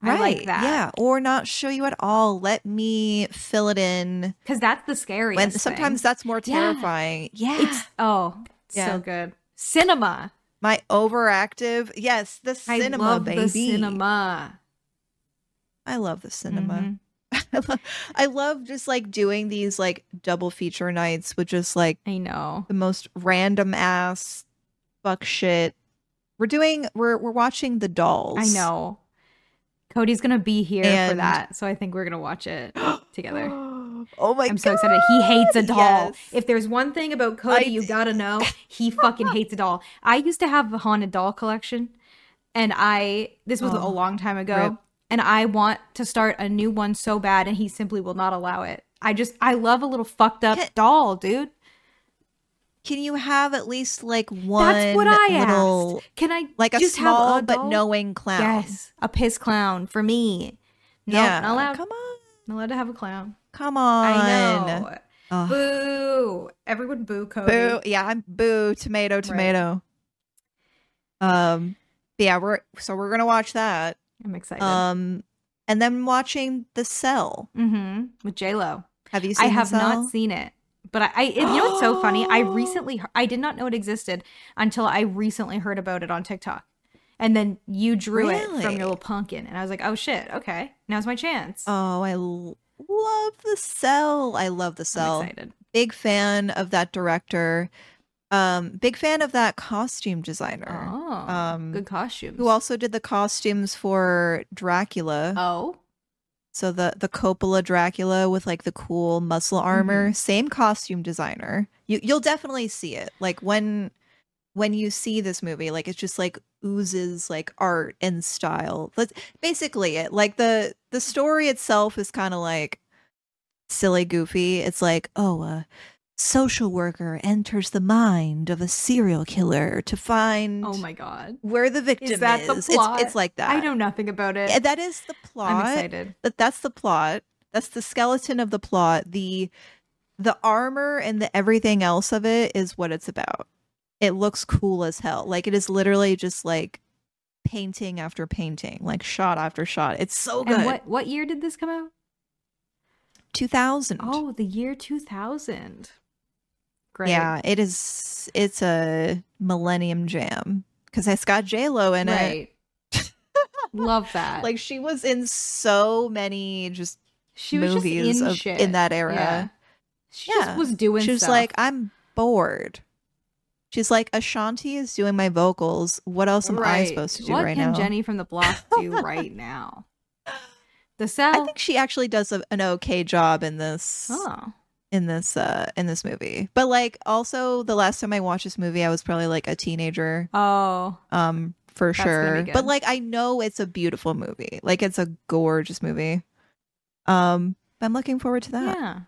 I like Right, that. Yeah, or not show you at all. Let me fill it in. Because that's the scariest. When sometimes that's more terrifying. Yeah, it's oh Yeah. so good. Cinema. my overactive. Yes, the cinema, I love baby. the cinema. I love the cinema. Mhm. I, love, I love just like doing these like double feature nights with just like I know. the most random ass fuck shit. We're doing we're we're watching the dolls. I know. Cody's gonna be here for that, so I think we're gonna watch it together. oh my god I'm so excited. He hates a doll. Yes. If there's one thing about Cody I you gotta know, he fucking hates a doll. I used to have a haunted doll collection, and I this was a Oh, long time ago, rip. and I want to start a new one so bad, and he simply will not allow it. I just I love a little fucked up doll, dude. Can you have at least like one That's what I little asked. Can I like a just small have a but knowing clown? Yes, a piss clown for me. No, yeah. not allowed. Come on. Not allowed to have a clown. Come on. I know. Boo! Everyone boo Cody. Boo. Yeah, I'm boo. Tomato. Tomato. Um. but yeah, we're so we're gonna watch that. I'm excited. Um, and then watching The Cell. mm-hmm. With J Lo. Have you seen? It? I have not seen it, but I, I you know what's so funny? I recently I did not know it existed until I recently heard about it on TikTok, and then you drew it from your little pumpkin, and I was like, oh shit, okay, now's my chance. Oh, I l- love The Cell. I love The I'm Cell. excited. Big fan of that director. Um, big fan of that costume designer. Oh, um, good costumes. Who also did the costumes for Dracula? Oh, So the the Coppola Dracula with like the cool muscle armor, mm-hmm. same costume designer. You you'll definitely see it. Like when when you see this movie, like it's just like oozes like art and style. That's basically it. Like the the story itself is kind of like silly goofy. It's like, oh, a social worker enters the mind of a serial killer to find oh my god, where the victim is that the It's- plot? It's, like that. I know nothing about it. Yeah, that is the plot I'm excited. that that's the plot that's the skeleton of the plot the the armor and the everything else of it is what it's about it looks cool as hell like it is literally just like painting after painting like shot after shot it's so good And what what year did this come out? 2000 Oh, the year 2000. Great. yeah it is it's a millennium jam because it's got j-lo in it right. Love that. like she was in so many just she was movies just in of, in that era Yeah. She Yeah. just was doing. She was stuff. like, I'm bored. She's like, Ashanti is doing my vocals. What else am I supposed to do what right can now? Jenny from the block do right now? The I think she actually does a, an okay job in this oh, in this uh in this movie. But like also the last time I watched this movie, I was probably like a teenager. oh, Um for sure. But like I know it's a beautiful movie. Like it's a gorgeous movie. Um I'm looking forward to that. yeah.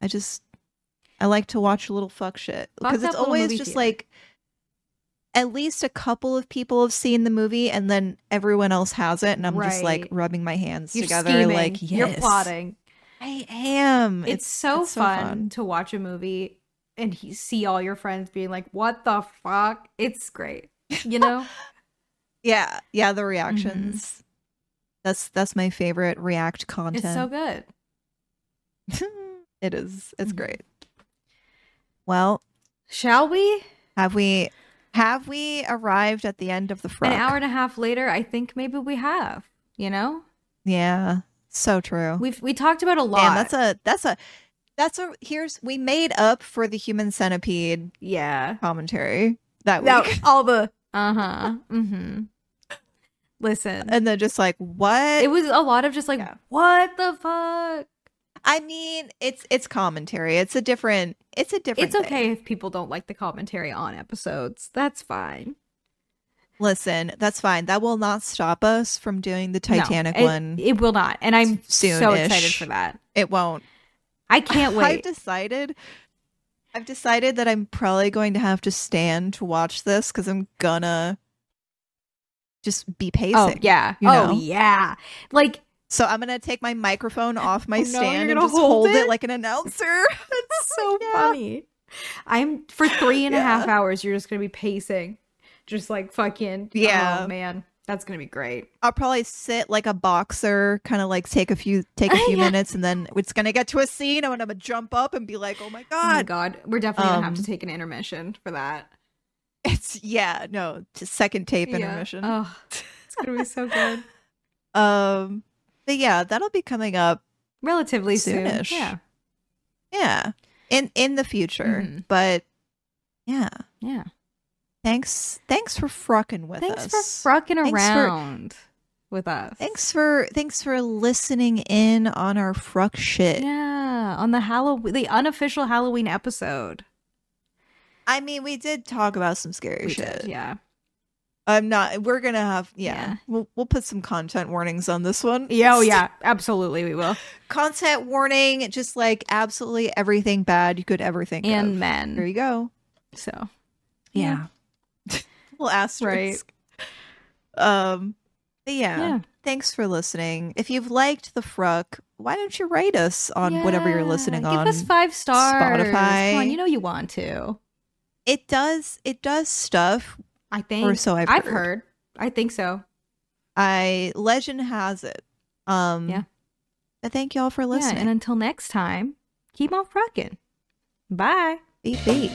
I just I like to watch a little fuck shit because it's always just theater. like at least a couple of people have seen the movie and then everyone else has it and I'm just like rubbing my hands You're together scheming. like yes You're plotting. I am. It's, so, it's fun to watch a movie and he, see all your friends being like, "What the fuck?" It's great. You know. Yeah, yeah, the reactions. That's that's my favorite react content. it's so good. it is. It's Mhm. great. Well, Shall we? have we have we arrived at the end of the frog? An hour and a half later, I think maybe we have. You know, Yeah, so true. we've we talked about a lot. Man, that's a that's a that's a here's we made up for the human centipede yeah. commentary that week. all the uh huh. Mm-hmm. Listen, And then just like what? it was a lot of just like, Yeah. what the fuck? I mean, it's it's commentary. It's a different it's a different It's okay thing. if people don't like the commentary on episodes. That's fine. Listen, that's fine. That will not stop us from doing the No, Titanic it- one. It will not, and I'm so soon-ish. excited for that. It won't. I can't wait. I've decided I've decided that I'm probably going to have to stand to watch this cuz I'm gonna just be oh, pacing. oh yeah. you oh know? yeah. Like So I'm gonna take my microphone off my Oh, no, stand and just hold hold it? it? like an announcer. that's so Yeah. funny. I'm for three and a half Yeah. hours. You're just gonna be pacing. Just like fucking Yeah. Oh man, that's gonna be great. I'll probably sit like a boxer, kind of like take a few take a few Yeah. minutes, and then it's gonna get to a scene, and I'm gonna jump up and be like, "Oh my Oh my god!" god, we're definitely gonna have to Um, take an intermission for that. It's yeah, no, to second tape Yeah. intermission. Oh, it's gonna be so good. Um, but yeah, that'll be coming up. Relatively soon. Yeah. Yeah, in in the future, Mhm. but yeah. Yeah. Thanks, thanks for frucking with Thanks us. Thanks for frucking Thanks for- around with us. Thanks for thanks for listening in on our fruck shit. Yeah, on the Halloween, the unofficial Halloween episode. I mean, we did talk about some scary We shit. did, yeah. I'm not. We're gonna have. Yeah, Yeah. We'll we'll put some content warnings on this one. Yeah, oh yeah, absolutely, we will. Content warning. Just like absolutely everything bad you could ever think And of. There men. There you go. So Yeah. Little asterisk. Um. but yeah. Yeah. Thanks for listening. If you've liked the fruck, why don't you rate us on whatever you're listening give on? Give us five stars. Spotify. Come on, you know you want to. it does. It does stuff. I think. Or so I've I've heard. heard. I think so. I legend has it. Um. Yeah. But thank y'all for Yeah, listening. and until next time, keep on frucking. Bye. beep beep.